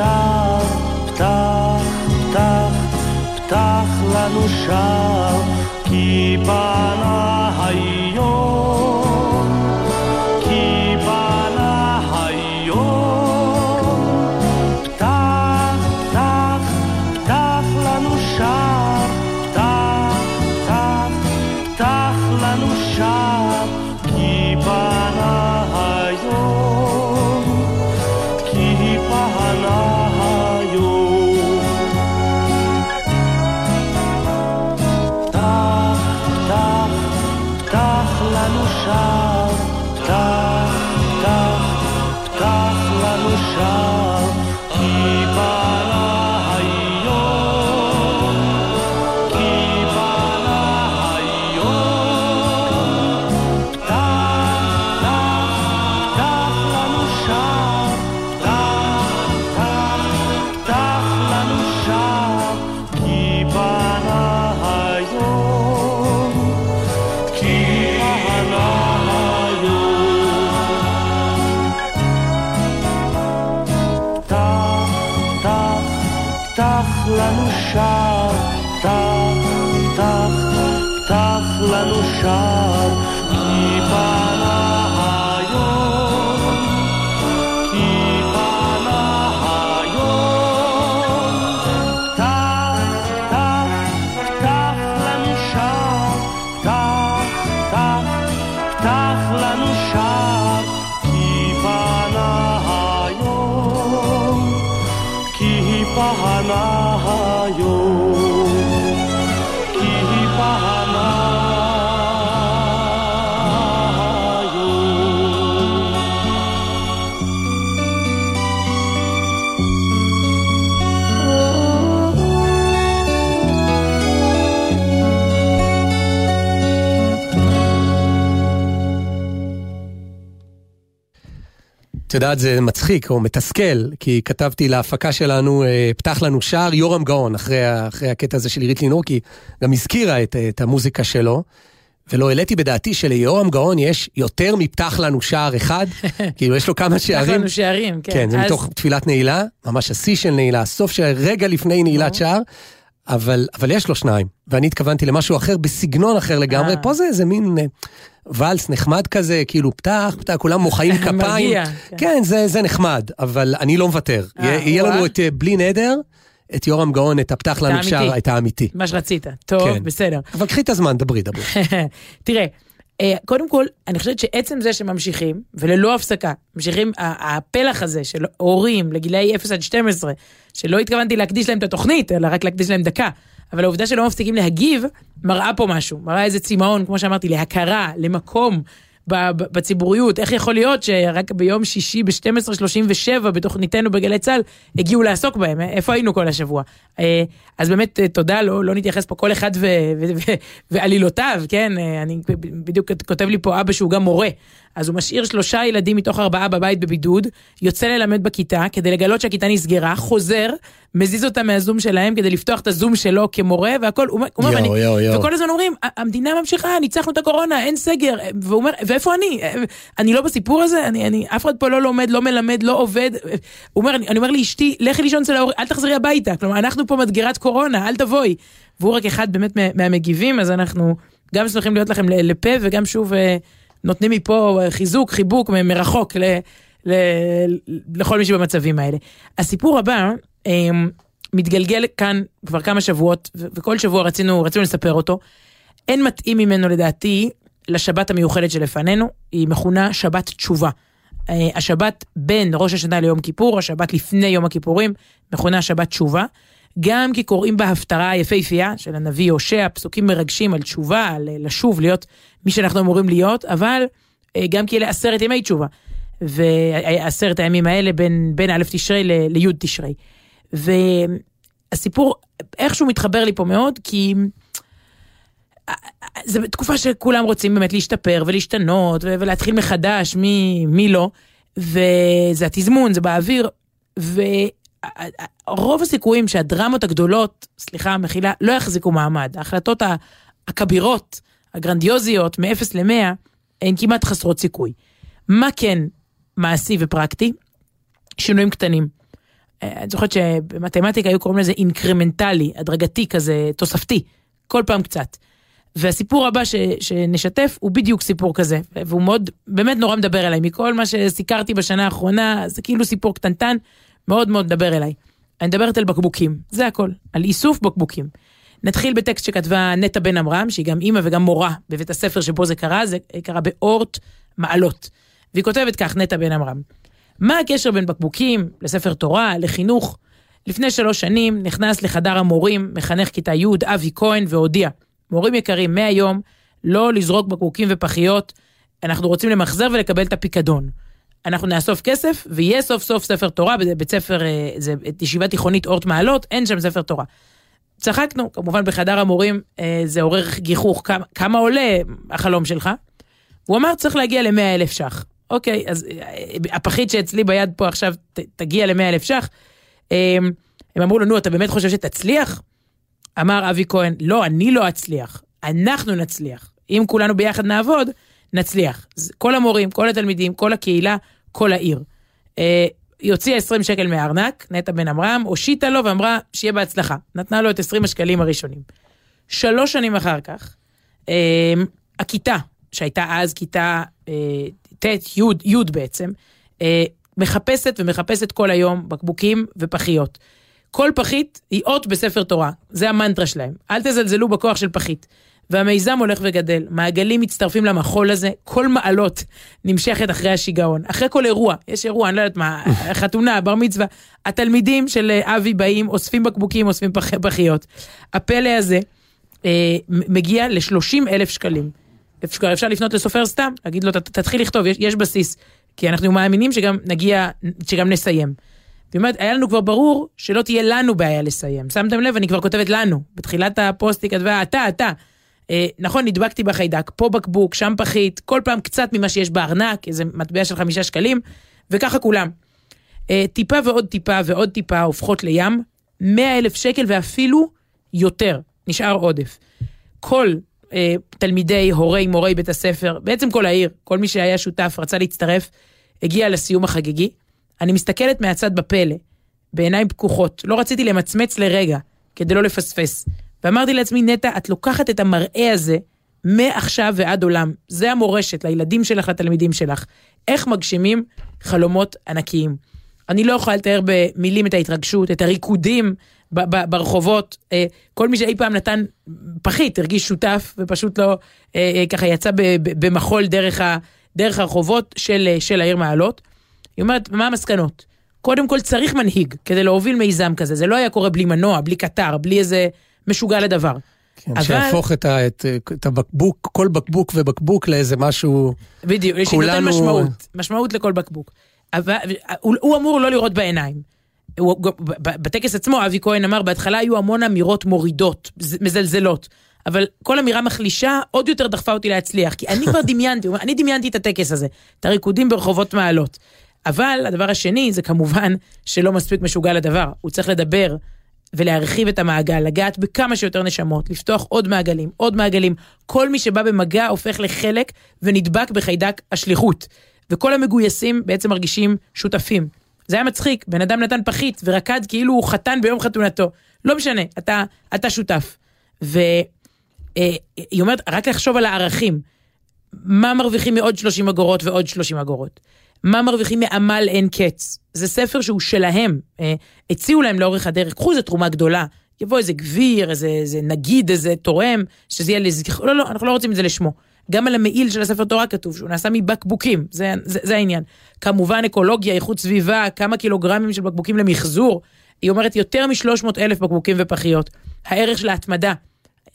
בנה היום,
את יודעת, זה מצחיק או מתסכל, כי כתבתי להפקה שלנו, אה, פתח לנו שער, יורם גאון, אחרי, אחרי הקטע הזה של עירית לינור, כי גם הזכירה את, את המוזיקה שלו, ולא העליתי בדעתי שליורם גאון יש יותר מפתח לנו שער אחד, כאילו יש לו כמה
פתח
שערים.
לנו שערים, כן.
כן, זה
אז-
מתוך תפילת נעילה, ממש השיא של נעילה, הסוף של רגע לפני נעילת שער, אבל, אבל יש לו שניים, ואני התכוונתי למשהו אחר בסגנון אחר לגמרי,
אה.
פה זה איזה מין אה, ואלס נחמד כזה, כאילו פתח, פתח, כולם מוחאים כפיים,
מרגיע, כן.
כן, זה, זה נחמד, אבל אני לא מוותר.
אה,
יהיה, לנו. את בלי נדר, את יורם גאון, את הפתח לנו. שער, את האמיתי.
מה שרצית. טוב,
כן.
בסדר.
אבל קחי את הזמן, דברי, דברי.
תראה, אה, קודם כל, אני חושבת שעצם זה שממשיכים, וללא הפסקה, ממשיכים, הפלח הזה של הורים לגילאי 0 עד 12, שלא התכוונתי להקדיש להם את התוכנית, אלא רק להקדיש להם דקה, אבל העובדה שלא מפסיקים להגיב, מראה פה משהו, מראה איזה צמאון, כמו שאמרתי, להכרה, למקום. בציבוריות, איך יכול להיות שרק ביום שישי ב-12:37 בתוכניתנו בגלי צה"ל הגיעו לעסוק בהם, אה? איפה היינו כל השבוע? אה, אז באמת אה, תודה, לא, לא נתייחס פה כל אחד ועלילותיו, כן? אני בדיוק כותב לי פה אבא שהוא גם מורה, אז הוא משאיר שלושה ילדים מתוך ארבעה בבית בבידוד, יוצא ללמד בכיתה כדי לגלות שהכיתה נסגרה, חוזר, מזיז אותה מהזום שלהם כדי לפתוח את הזום שלו כמורה, והכל, הוא אומר,
יואו,
ואני-
יואו, יואו.
וכל הזמן אומרים, "ה- המדינה ממשיכה, ניצחנו את הקורונה, אין סגר, והוא אומר, ואיפה אני? אני לא בסיפור הזה, אני, אני, אף אחד פה לא לומד, לא מלמד, לא עובד. הוא אומר, אני, אני אומר לאשתי, לכי לישון אצל ההורים, אל תחזרי הביתה, כלומר, אנחנו פה מדגרת קורונה, אל תבואי. והוא רק אחד באמת מה- מהמגיבים, אז אנחנו גם שמחים להיות לכם לפה, וגם שוב אה, נותנים מפה אה, חיזוק, חיבוק מ- מרחוק ל, ל, לכל מי שבמצבים האלה. הסיפור הבא, אה, מתגלגל כאן כבר כמה שבועות, ו- וכל שבוע רצינו, רצינו לספר אותו. אין מתאים ממנו לדעתי לשבת המיוחדת שלפנינו, היא מכונה שבת תשובה. אה, השבת בין ראש השנה ליום כיפור, השבת לפני יום הכיפורים, מכונה שבת תשובה. גם כי קוראים בה הפטרה יפהפייה של הנביא הושע, פסוקים מרגשים על תשובה, על אה, לשוב, להיות מי שאנחנו אמורים להיות, אבל אה, גם כי אלה עשרת ימי תשובה. ועשרת הימים האלה בין, בין א' תשרי לי' תשרי. והסיפור איכשהו מתחבר לי פה מאוד, כי זו תקופה שכולם רוצים באמת להשתפר ולהשתנות ו- ולהתחיל מחדש, מי, מי לא, וזה התזמון, זה באוויר, ורוב הסיכויים שהדרמות הגדולות, סליחה, מחילה, לא יחזיקו מעמד. ההחלטות הכבירות, הגרנדיוזיות, מ-0 ל-100, הן כמעט חסרות סיכוי. מה כן מעשי ופרקטי? שינויים קטנים. אה, אני זוכרת שבמתמטיקה היו קוראים לזה אינקרמנטלי, הדרגתי כזה, תוספתי, כל פעם קצת. והסיפור הבא ש, שנשתף הוא בדיוק סיפור כזה, והוא מאוד, באמת נורא מדבר אליי. מכל מה שסיקרתי בשנה האחרונה, זה כאילו סיפור קטנטן, מאוד מאוד מדבר אליי. אני מדברת על בקבוקים, זה הכל, על איסוף בקבוקים. נתחיל בטקסט שכתבה נטע בן עמרם, שהיא גם אימא וגם מורה בבית הספר שבו זה קרה, זה קרה באורט מעלות. והיא כותבת כך, נטע בן עמרם: מה הקשר בין בקבוקים לספר תורה, לחינוך? לפני שלוש שנים נכנס לחדר המורים מחנך כיתה י' אבי כהן והודיע, מורים יקרים, מהיום לא לזרוק בקבוקים ופחיות, אנחנו רוצים למחזר ולקבל את הפיקדון. אנחנו נאסוף כסף, ויהיה סוף סוף ספר תורה, בית ספר, אה, זה ישיבה תיכונית אורט מעלות, אין שם ספר תורה. צחקנו, כמובן בחדר המורים אה, זה עורר גיחוך, כמה, כמה עולה החלום שלך? הוא אמר, צריך להגיע ל-100 אלף ש"ח. אוקיי, אז אה, הפחית שאצלי ביד פה עכשיו ת, תגיע ל-100 אלף ש"ח. הם אמרו לו, נו, אתה באמת חושב שתצליח? אמר אבי כהן, לא, אני לא אצליח, אנחנו נצליח. אם כולנו ביחד נעבוד, נצליח. כל המורים, כל התלמידים, כל הקהילה, כל העיר. אה, היא הוציאה 20 שקל מהארנק, נטע בן עמרם, הושיטה לו ואמרה, שיהיה בהצלחה. נתנה לו את 20 השקלים הראשונים. שלוש שנים אחר כך, אה, הכיתה, שהייתה אז כיתה אה, ט', י', י' בעצם, מחפשת ומחפשת כל היום בקבוקים ופחיות. כל פחית היא אות בספר תורה, זה המנטרה שלהם. אל תזלזלו בכוח של פחית. והמיזם הולך וגדל, מעגלים מצטרפים למחול הזה, כל מעלות נמשכת אחרי השיגעון. אחרי כל אירוע, יש אירוע, אני לא יודעת מה, חתונה, בר מצווה, התלמידים של אה, אבי באים, אוספים בקבוקים, אוספים פח, פחיות. הפלא הזה אה, מגיע ל-30 אלף שקלים. אפשר, אפשר לפנות לסופר סתם, להגיד לו, תתחיל לכתוב, יש, יש בסיס. כי אנחנו מאמינים שגם נגיע, שגם נסיים. והיא אומרת, היה לנו כבר ברור שלא תהיה לנו בעיה לסיים. שמתם לב, אני כבר כותבת לנו. בתחילת הפוסט היא כתבה, אתה, אתה. אה, נכון, נדבקתי בחיידק, פה בקבוק, שם פחית, כל פעם קצת ממה שיש בארנק, איזה מטבע של חמישה שקלים, וככה כולם. אה, טיפה ועוד טיפה ועוד טיפה הופכות לים, 100 אלף שקל ואפילו יותר, נשאר עודף. כל אה, תלמידי, הורי, מורי בית הספר, בעצם כל העיר, כל מי שהיה שותף, רצה להצטרף, הגיע לסיום החגיגי. אני מסתכלת מהצד בפלא, בעיניים פקוחות, לא רציתי למצמץ לרגע, כדי לא לפספס. ואמרתי לעצמי, נטע, את לוקחת את המראה הזה מעכשיו ועד עולם. זה המורשת לילדים שלך, לתלמידים שלך. איך מגשימים חלומות ענקיים. אני לא יכולה לתאר במילים את ההתרגשות, את הריקודים ברחובות. אה, כל מי שאי פעם נתן פחית הרגיש שותף ופשוט לא, אה, אה, ככה יצא במחול דרך, ה, דרך הרחובות של, של העיר מעלות. היא אומרת, מה המסקנות? קודם כל צריך מנהיג כדי להוביל מיזם כזה, זה לא היה קורה בלי מנוע, בלי קטר, בלי איזה משוגע לדבר.
כן, אבל... שיהפוך את, ה, את, את הבקבוק, כל בקבוק ובקבוק לאיזה משהו...
בדיוק, כולנו... שנותן משמעות, משמעות לכל בקבוק. אבל הוא, הוא אמור לא לראות בעיניים. הוא, בטקס עצמו, אבי כהן אמר, בהתחלה היו המון אמירות מורידות, מזלזלות. אבל כל אמירה מחלישה עוד יותר דחפה אותי להצליח, כי אני כבר דמיינתי, אני דמיינתי את הטקס הזה, את הריקודים ברחובות מעלות. אבל הדבר השני זה כמובן שלא מספיק משוגע לדבר, הוא צריך לדבר ולהרחיב את המעגל, לגעת בכמה שיותר נשמות, לפתוח עוד מעגלים, עוד מעגלים. כל מי שבא במגע הופך לחלק ונדבק בחיידק השליחות. וכל המגויסים בעצם מרגישים שותפים. זה היה מצחיק, בן אדם נתן פחית ורקד כאילו הוא חתן ביום חתונתו. לא משנה, אתה, אתה שותף. והיא אה, אומרת, רק לחשוב על הערכים. מה מרוויחים מעוד 30 אגורות ועוד 30 אגורות? מה מרוויחים מעמל אין קץ? זה ספר שהוא שלהם. אה, הציעו להם לאורך הדרך, קחו איזה תרומה גדולה, יבוא איזה גביר, איזה, איזה נגיד, איזה תורם, שזה יהיה לזכר... לא, לא, אנחנו לא רוצים את זה לשמו. גם על המעיל של הספר תורה כתוב שהוא נעשה מבקבוקים, זה, זה, זה העניין. כמובן אקולוגיה, איכות סביבה, כמה קילוגרמים של בקבוקים למחזור. היא אומרת יותר מ-300 אלף בקבוקים ופחיות. הערך של ההתמדה,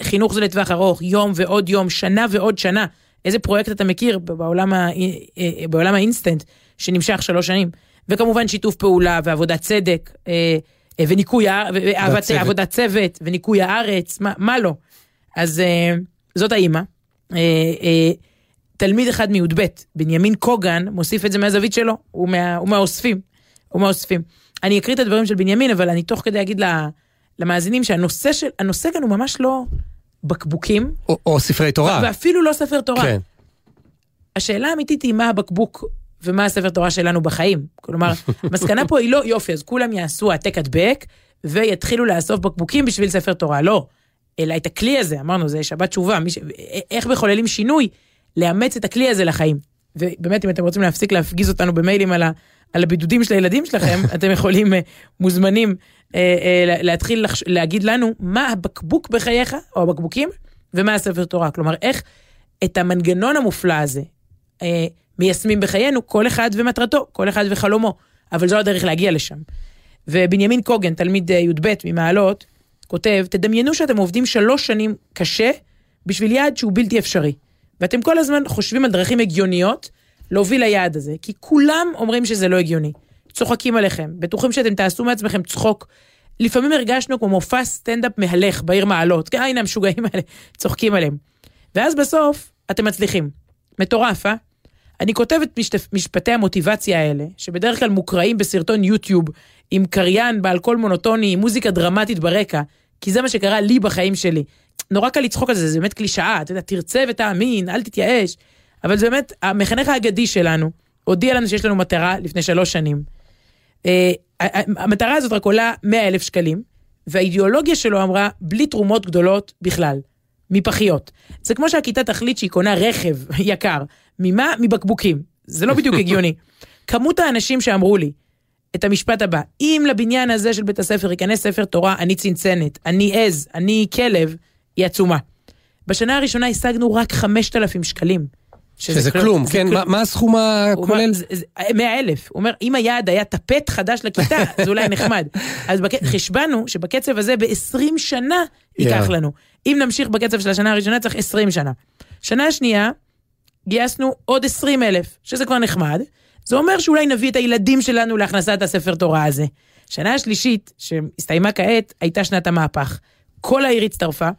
חינוך זה לטווח ארוך, יום ועוד יום, שנה ועוד שנה. איזה פרויקט אתה מכיר בעולם, ה, אה, אה, בעולם האינסטנט שנמשך שלוש שנים? וכמובן שיתוף פעולה ועבודת צדק, אה, וניקוי, עבודת צוות, וניקוי הארץ, מה, מה לא? אז זאת האימא. תלמיד אחד מי"ב, בנימין קוגן, מוסיף את זה מהזווית שלו, הוא, מה, הוא מהאוספים. הוא מהאוספים. אני אקריא את הדברים של בנימין, אבל אני תוך כדי אגיד למאזינים שהנושא של, הנושא כאן הוא ממש לא בקבוקים.
או, או ספרי תורה.
ואפילו לא ספר תורה.
כן.
השאלה האמיתית היא מה הבקבוק ומה הספר תורה שלנו בחיים. כלומר, המסקנה פה היא לא יופי, אז כולם יעשו העתק הדבק ויתחילו לאסוף בקבוקים בשביל ספר תורה. לא. אלא את הכלי הזה, אמרנו, זה שבת תשובה, ש... איך מחוללים שינוי? לאמץ את הכלי הזה לחיים. ובאמת, אם אתם רוצים להפסיק להפגיז אותנו במיילים על, ה... על הבידודים של הילדים שלכם, אתם יכולים, אה, מוזמנים להתחיל לחש... להגיד לנו מה הבקבוק בחייך, או הבקבוקים, ומה הספר תורה. כלומר, איך את המנגנון המופלא הזה אה, מיישמים בחיינו, כל אחד ומטרתו, כל אחד וחלומו, אבל זו הדרך להגיע לשם. ובנימין קוגן, תלמיד אה, י"ב ממעלות, כותב, תדמיינו שאתם עובדים שלוש שנים קשה בשביל יעד שהוא בלתי אפשרי. ואתם כל הזמן חושבים על דרכים הגיוניות להוביל ליעד הזה, כי כולם אומרים שזה לא הגיוני. צוחקים עליכם, בטוחים שאתם תעשו מעצמכם צחוק. לפעמים הרגשנו כמו מופע סטנדאפ מהלך בעיר מעלות, כן, הנה המשוגעים האלה, צוחקים עליהם. ואז בסוף, אתם מצליחים. מטורף, אה? אני כותב את משת... משפטי המוטיבציה האלה, שבדרך כלל מוקראים בסרטון יוטיוב, עם קריין בעל קול מונוטוני, עם מוזיקה דרמטית ברקע, כי זה מה שקרה לי בחיים שלי. נורא קל לצחוק על זה, זה באמת קלישאה, אתה יודע, תרצה ותאמין, אל תתייאש. אבל זה באמת, המחנך האגדי שלנו הודיע לנו שיש לנו מטרה לפני שלוש שנים. אה, המטרה הזאת רק עולה 100 אלף שקלים, והאידיאולוגיה שלו אמרה, בלי תרומות גדולות בכלל, מפחיות. זה כמו שהכיתה תחליט שהיא קונה רכב יקר. ממה? מבקבוקים. זה לא בדיוק הגיוני. כמות האנשים שאמרו לי את המשפט הבא, אם לבניין הזה של בית הספר ייכנס ספר תורה, אני צנצנת, אני עז, אני כלב, היא עצומה. בשנה הראשונה השגנו רק 5,000 שקלים.
שזה כלום, כן, מה- מה הסכום הכולל?
100 אלף. הוא אומר, אם היעד היה טפט חדש לכיתה, זה אולי נחמד. אז בק... חשבנו שבקצב הזה ב-20 שנה ייקח
יאו.
לנו. אם נמשיך בקצב של השנה הראשונה, צריך 20 שנה. שנה שנייה, גייסנו עוד 20 אלף, שזה כבר נחמד. זה אומר שאולי נביא את הילדים שלנו להכנסת הספר תורה הזה. שנה השלישית, שהסתיימה כעת, הייתה שנת המהפך. כל העיר הצטרפה.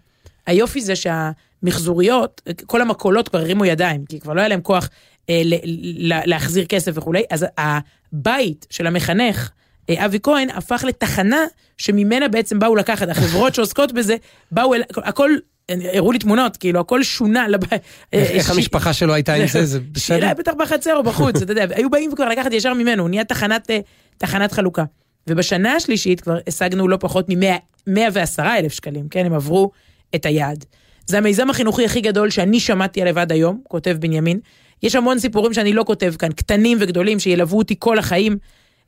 היופי זה שהמחזוריות, כל המקולות כבר הרימו ידיים, כי כבר לא היה להם כוח אה, ל- ל- להחזיר כסף וכולי, אז הבית של המחנך, אה, אבי כהן, הפך לתחנה שממנה בעצם באו לקחת, החברות שעוסקות בזה, באו אל... הכל, הראו לי תמונות, כאילו הכל שונה לבית.
איך- איך המשפחה שלו הייתה עם זה, זה בסדר?
שירה בטח בחצר או בחוץ, אתה יודע, היו באים כבר לקחת ישר ממנו, הוא נהיה תחנת, אה, תחנת חלוקה. ובשנה השלישית כבר השגנו לא פחות מ-110 אלף שקלים, כן, הם עברו את היעד. זה המיזם החינוכי הכי גדול שאני שמעתי עליו עד היום, כותב בנימין. יש המון סיפורים שאני לא כותב כאן, קטנים וגדולים, שילוו אותי כל החיים.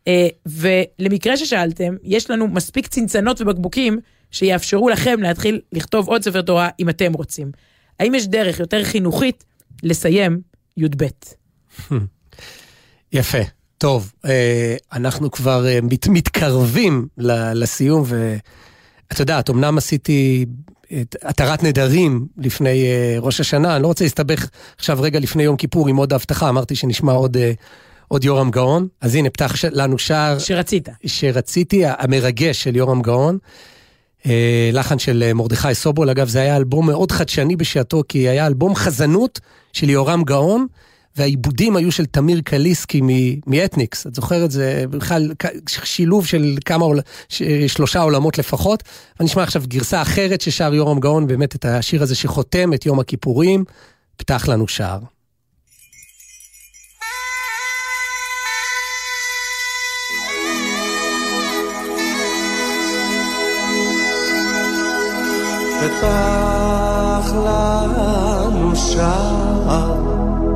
אה, ולמקרה ששאלתם, יש לנו מספיק צנצנות ובקבוקים שיאפשרו לכם להתחיל לכתוב עוד ספר תורה אם אתם רוצים. האם יש דרך יותר חינוכית לסיים י"ב?
יפה. טוב, אה, אנחנו כבר אה, מת, מתקרבים לסיום, ואת יודעת, אמנם עשיתי התרת נדרים לפני אה, ראש השנה, אני לא רוצה להסתבך עכשיו רגע לפני יום כיפור עם עוד הבטחה, אמרתי שנשמע עוד, אה, עוד יורם גאון, אז הנה, פתח לנו שער.
שרצית.
שרציתי, המרגש של יורם גאון. אה, לחן של מרדכי סובול, אגב זה היה אלבום מאוד חדשני בשעתו, כי היה אלבום חזנות של יורם גאון, והעיבודים היו של תמיר קליסקי מאתניקס, את זוכרת? זה בכלל שילוב של כמה, שלושה עולמות לפחות. אני אשמע עכשיו גרסה אחרת ששר יורם גאון, באמת את השיר הזה שחותם את יום הכיפורים, פתח לנו שער.
פתח לנו שער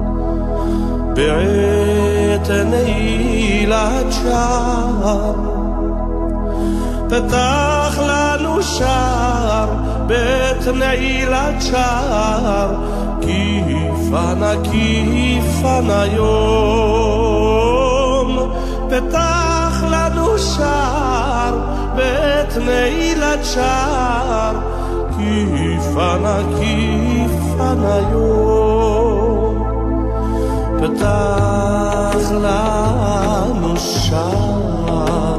בעת נעילת שער. פתח לנו שער בעת נעילת שער כי פנה כי פנה יום פתח לנו שער בעת נעילת שער כי פנה כי פנה יום פתח לנו שער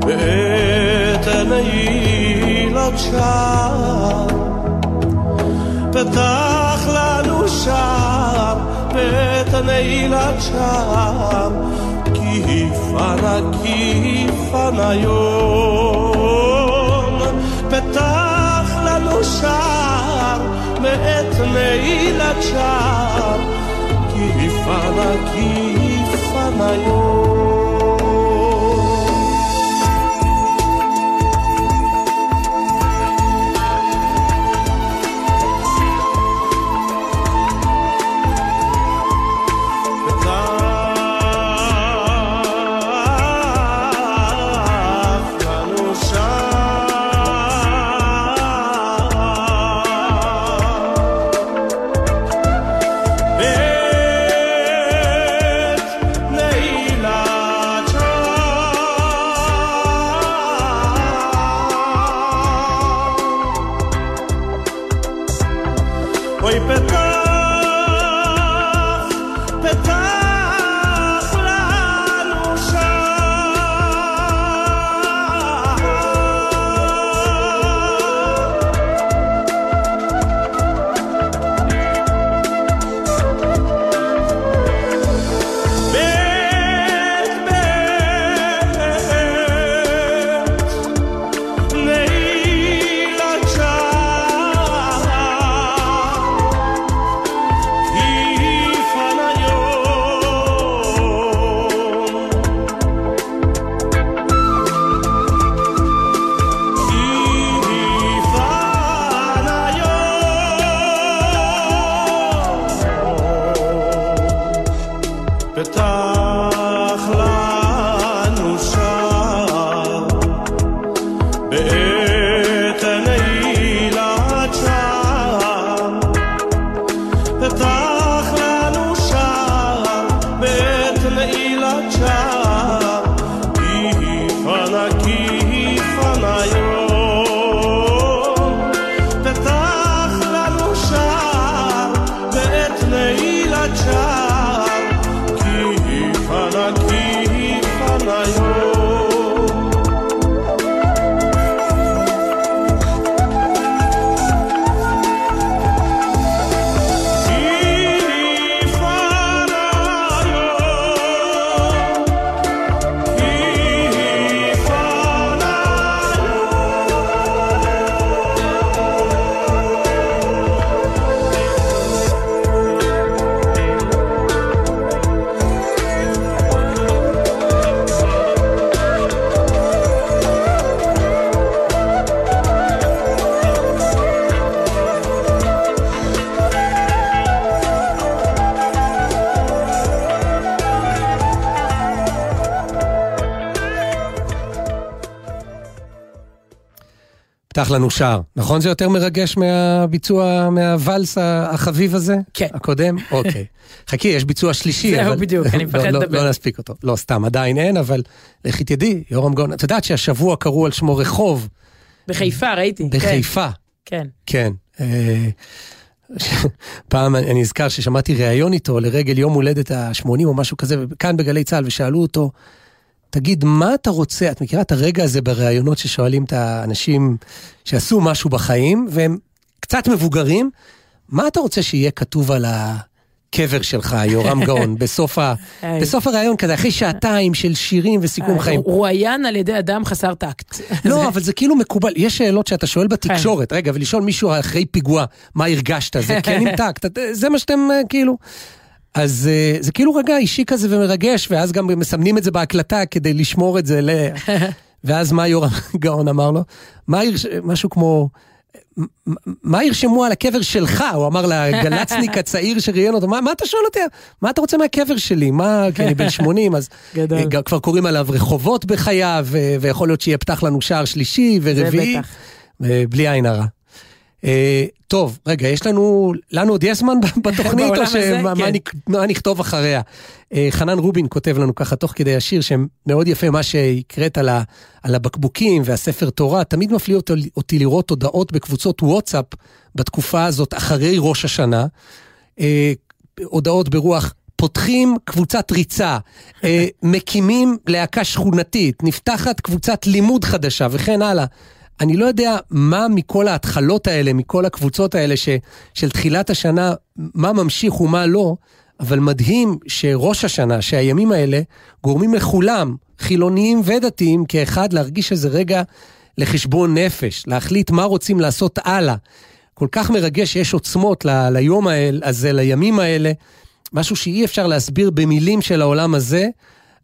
בעת נעילת שער פתח לנו שער בעת נעילת שער כי פנה כי פנה יום. פתח לנו שער בעת נעילת שער כי פנה כי פנה יום פתח לנו שער.
נכון זה יותר מרגש מהביצוע, מהוואלס החביב הזה?
כן.
הקודם? אוקיי. חכי, יש ביצוע שלישי.
זהו,
אבל-
בדיוק, אני מפחד
לא, לא,
לדבר.
לא נספיק אותו. לא, סתם, עדיין אין, אבל לכי תדעי, יורם גאון. את יודעת שהשבוע קראו על שמו רחוב
בחיפה, ראיתי. כן,
בחיפה.
כן.
כן. אה, פעם אני נזכר ששמעתי ראיון איתו לרגל יום הולדת ה-80 או משהו כזה, כאן בגלי צה"ל, ושאלו אותו, תגיד, מה אתה רוצה? את מכירה את הרגע הזה בראיונות ששואלים את האנשים שעשו משהו בחיים, והם קצת מבוגרים, מה אתה רוצה שיהיה כתוב על הקבר שלך, יורם גאון, בסוף, ה... בסוף הראיון כזה, אחרי שעתיים של שירים וסיכום חיים?
הוא רואיין על ידי אדם חסר טקט.
לא, אבל זה כאילו מקובל, יש שאלות שאתה שואל בתקשורת, רגע, ולשאול מישהו אחרי פיגוע, מה הרגשת, זה כן נמתק, אתה- זה מה שאתם אה, כאילו... אז אה, זה כאילו רגע אישי כזה ומרגש, ואז גם מסמנים את זה בהקלטה כדי לשמור את זה ל... ואז מה יורם גאון אמר לו? מה ירש... משהו כמו... "מ- מ- מה ירשמו על הקבר שלך? הוא אמר לגלצניק הצעיר שראיין אותו, מה, מה אתה שואל אותי? מה אתה רוצה מהקבר שלי? מה, כי אני בן 80, אז
גדול.
אה, כבר קוראים עליו רחובות בחייו, ויכול להיות שיהיה פתח לנו שער שלישי ורביעי,
בטח.
אה, בלי עין הרע. אה, טוב, רגע, יש לנו, לנו עוד יש זמן בתוכנית, או שמה
כן.
נכתוב אחריה? אה, חנן רובין כותב לנו ככה תוך כדי השיר, שמאוד יפה מה שהקראת על, ה, על הבקבוקים והספר תורה, תמיד מפליא אותי, אותי לראות הודעות בקבוצות וואטסאפ בתקופה הזאת, אחרי ראש השנה, אה, הודעות ברוח, פותחים קבוצת ריצה, אה, מקימים להקה שכונתית, נפתחת קבוצת לימוד חדשה וכן הלאה. אני לא יודע מה מכל ההתחלות האלה, מכל הקבוצות האלה ש, של תחילת השנה, מה ממשיך ומה לא, אבל מדהים שראש השנה, שהימים האלה, גורמים לכולם, חילוניים ודתיים, כאחד להרגיש איזה רגע לחשבון נפש, להחליט מה רוצים לעשות הלאה. כל כך מרגש שיש עוצמות ל, ליום הזה, לימים האלה, משהו שאי אפשר להסביר במילים של העולם הזה,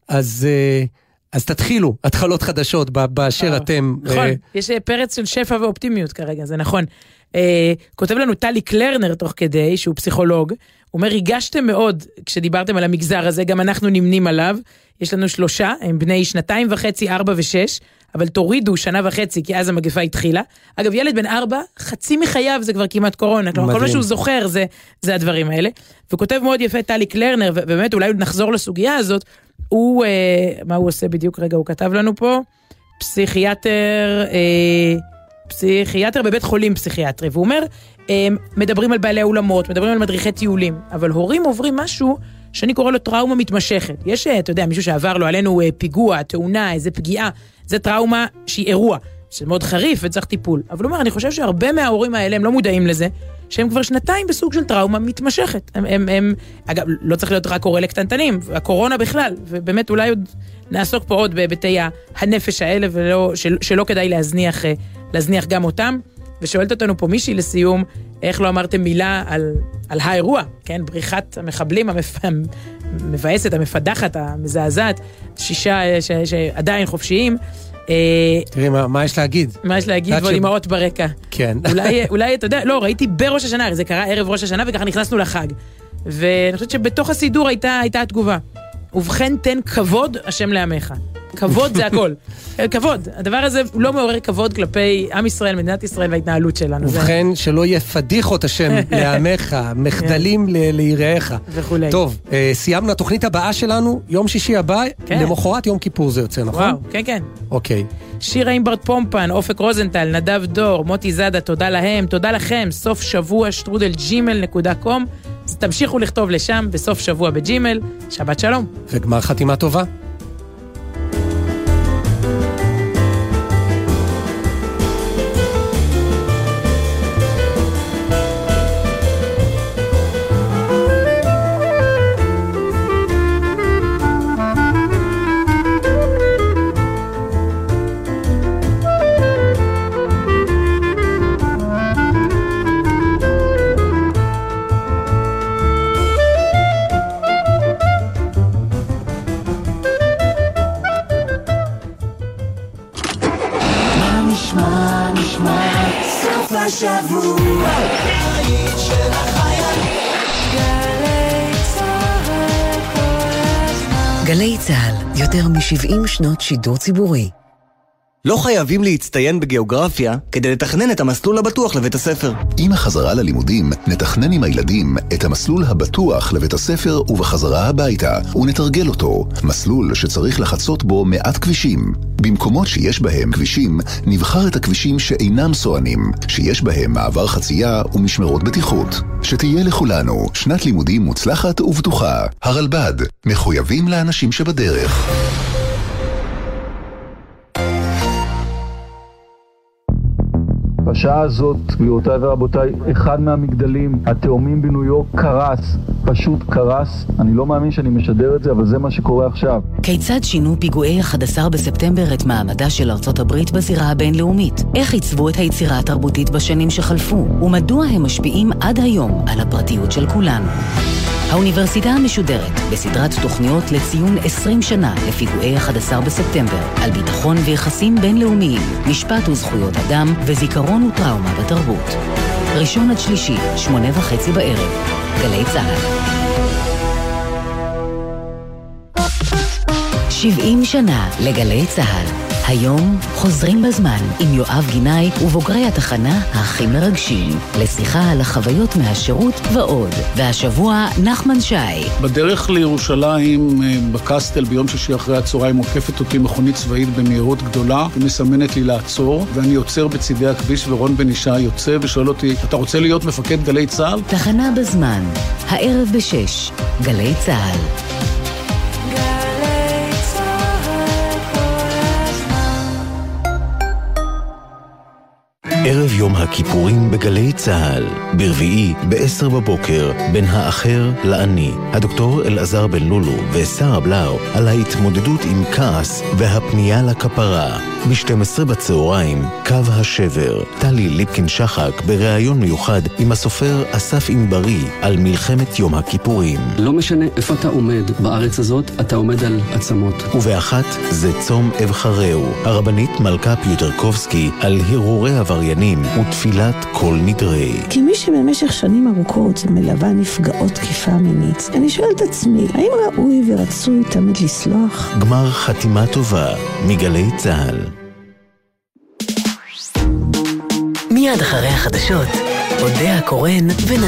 אז, אה, אז תתחילו התחלות חדשות באשר
אה,
אתם.
נכון,
אה,
יש אה, פרץ של שפע ואופטימיות כרגע, זה נכון. כותב לנו טלי קלרנר תוך כדי, שהוא פסיכולוג, הוא אומר, ריגשתם מאוד כשדיברתם על המגזר הזה, גם אנחנו נמנים עליו. יש לנו שלושה, הם בני שנתיים וחצי, ארבע ושש, אבל תורידו שנה וחצי, כי אז המגפה התחילה. אגב, ילד בן ארבע, חצי מחייו זה כבר כמעט קורונה, כלומר, כל מה. שהוא זוכר זה, זה הדברים האלה. וכותב מאוד יפה טלי קלרנר, ובאמת אולי נחזור לסוגיה הזאת, הוא, אה, מה הוא עושה בדיוק? רגע, הוא כתב לנו פה. פסיכיאטר, אה, פסיכיאטר בבית חולים פסיכיאטרי, והוא אומר, אה, מדברים על בעלי אולמות, מדברים על מדריכי טיולים, אבל הורים עוברים משהו שאני קורא לו טראומה מתמשכת. יש, אה, אתה יודע, מישהו שעבר לו עלינו אה, פיגוע, תאונה, איזה פגיעה, זה טראומה שהיא אירוע, שזה מאוד חריף וצריך טיפול. אבל הוא אומר, אני חושב שהרבה מההורים האלה, הם לא מודעים לזה, שהם כבר שנתיים בסוג של טראומה מתמשכת. הם, הם, הם, אגב, לא צריך להיות רק הורה לקטנטנים, הקורונה בכלל, ובאמת אולי עוד נעסוק פה עוד בהיבטי הנפש האלה, ולא, של, שלא כדאי להזניח, אה, להזניח גם אותם. ושואלת אותנו פה מישהי לסיום, איך לא אמרתם מילה על, על האירוע, כן? בריחת המחבלים המפ... המבאסת, המפדחת, המזעזעת, שישה אה, ש... שעדיין חופשיים. אה,
תראי, מה, מה יש להגיד?
מה יש להגיד? ועוד אימהות ברקע.
כן.
אולי, אולי, אתה יודע, לא, ראיתי בראש השנה, זה קרה ערב ראש השנה וככה נכנסנו לחג. ואני חושבת שבתוך הסידור הייתה, הייתה התגובה. ובכן תן כבוד השם לעמך. כבוד זה הכל. כבוד. הדבר הזה לא מעורר כבוד כלפי עם ישראל, מדינת ישראל וההתנהלות שלנו. זה-
ובכן, שלא יהיה פדיחות השם לעמך, מחדלים ליראיך.
וכולי.
טוב, אה, סיימנו. התוכנית הבאה שלנו, יום שישי הבא,
כן.
למחרת יום כיפור זה יוצא, נכון?
וואו, כן, כן.
אוקיי.
שירה אימברט פומפן, אופק רוזנטל, נדב דור, מוטי זאדה, תודה להם, תודה לכם, סוף שבוע שטרודל ג'ימל נקודה קום. אז תמשיכו לכתוב לשם בסוף שבוע בג'ימל. שבת שלום.
וגמר חתימה טובה.
70 שנות שידור ציבורי.
לא חייבים להצטיין בגיאוגרפיה כדי לתכנן את המסלול הבטוח לבית הספר.
עם החזרה ללימודים, נתכנן עם הילדים את המסלול הבטוח לבית הספר ובחזרה הביתה, ונתרגל אותו, מסלול שצריך לחצות בו מעט כבישים. במקומות שיש בהם כבישים, נבחר את הכבישים שאינם סוענים, שיש בהם מעבר חצייה ומשמרות בטיחות. שתהיה לכולנו שנת לימודים מוצלחת ובטוחה. הרלב"ד, מחויבים לאנשים שבדרך.
בשעה הזאת, גבירותיי ורבותיי, אחד מהמגדלים התאומים בניו יורק קרס, פשוט קרס. אני לא מאמין שאני משדר את זה, אבל זה מה שקורה עכשיו.
כיצד שינו פיגועי 11 בספטמבר את מעמדה של ארצות הברית בזירה הבינלאומית? איך עיצבו את היצירה התרבותית בשנים שחלפו? ומדוע הם משפיעים עד היום על הפרטיות של כולנו? האוניברסיטה המשודרת בסדרת תוכניות לציון 20 שנה לפיגועי 11 בספטמבר על ביטחון ויחסים בינלאומיים, משפט וזכויות אדם וזיכרון וטראומה בתרבות. ראשון עד שלישי, שמונה וחצי בערב. גלי צה"ל. 70 שנה לגלי צה"ל. היום חוזרים בזמן עם יואב גינאי ובוגרי התחנה הכי מרגשים. לשיחה על החוויות מהשירות ועוד. והשבוע נחמן שי.
בדרך לירושלים, אה, בקסטל, ביום שישי אחרי הצהריים, עוקפת אותי מכונית צבאית במהירות גדולה, ומסמנת לי לעצור, ואני עוצר בצידי הכביש, ורון בן ישי יוצא ושואל אותי, אתה רוצה להיות מפקד גלי צה"ל?
תחנה בזמן, הערב בשש, גלי צה"ל.
ערב יום הכיפורים בגלי צה"ל, ברביעי ב-10 בבוקר, בין האחר לאני. הדוקטור אלעזר בן לולו ושרה בלאו על ההתמודדות עם כעס והפנייה לכפרה. ב-12 בצהריים, קו השבר. טלי ליפקין שחק בריאיון מיוחד עם הסופר אסף ענברי על מלחמת יום הכיפורים.
לא משנה איפה אתה עומד בארץ הזאת, אתה עומד על עצמות.
ובאחת זה צום אבחרהו, הרבנית מלכה פיוטרקובסקי על הרהורי עבריינים ותפילת כל נדרי.
כמי שבמשך שנים ארוכות מלווה נפגעות תקיפה מינית, אני שואלת את עצמי, האם ראוי ורצוי תמיד לסלוח?
גמר חתימה טובה מגלי צה"ל.
מיד אחרי החדשות, אודה הקורן ונ...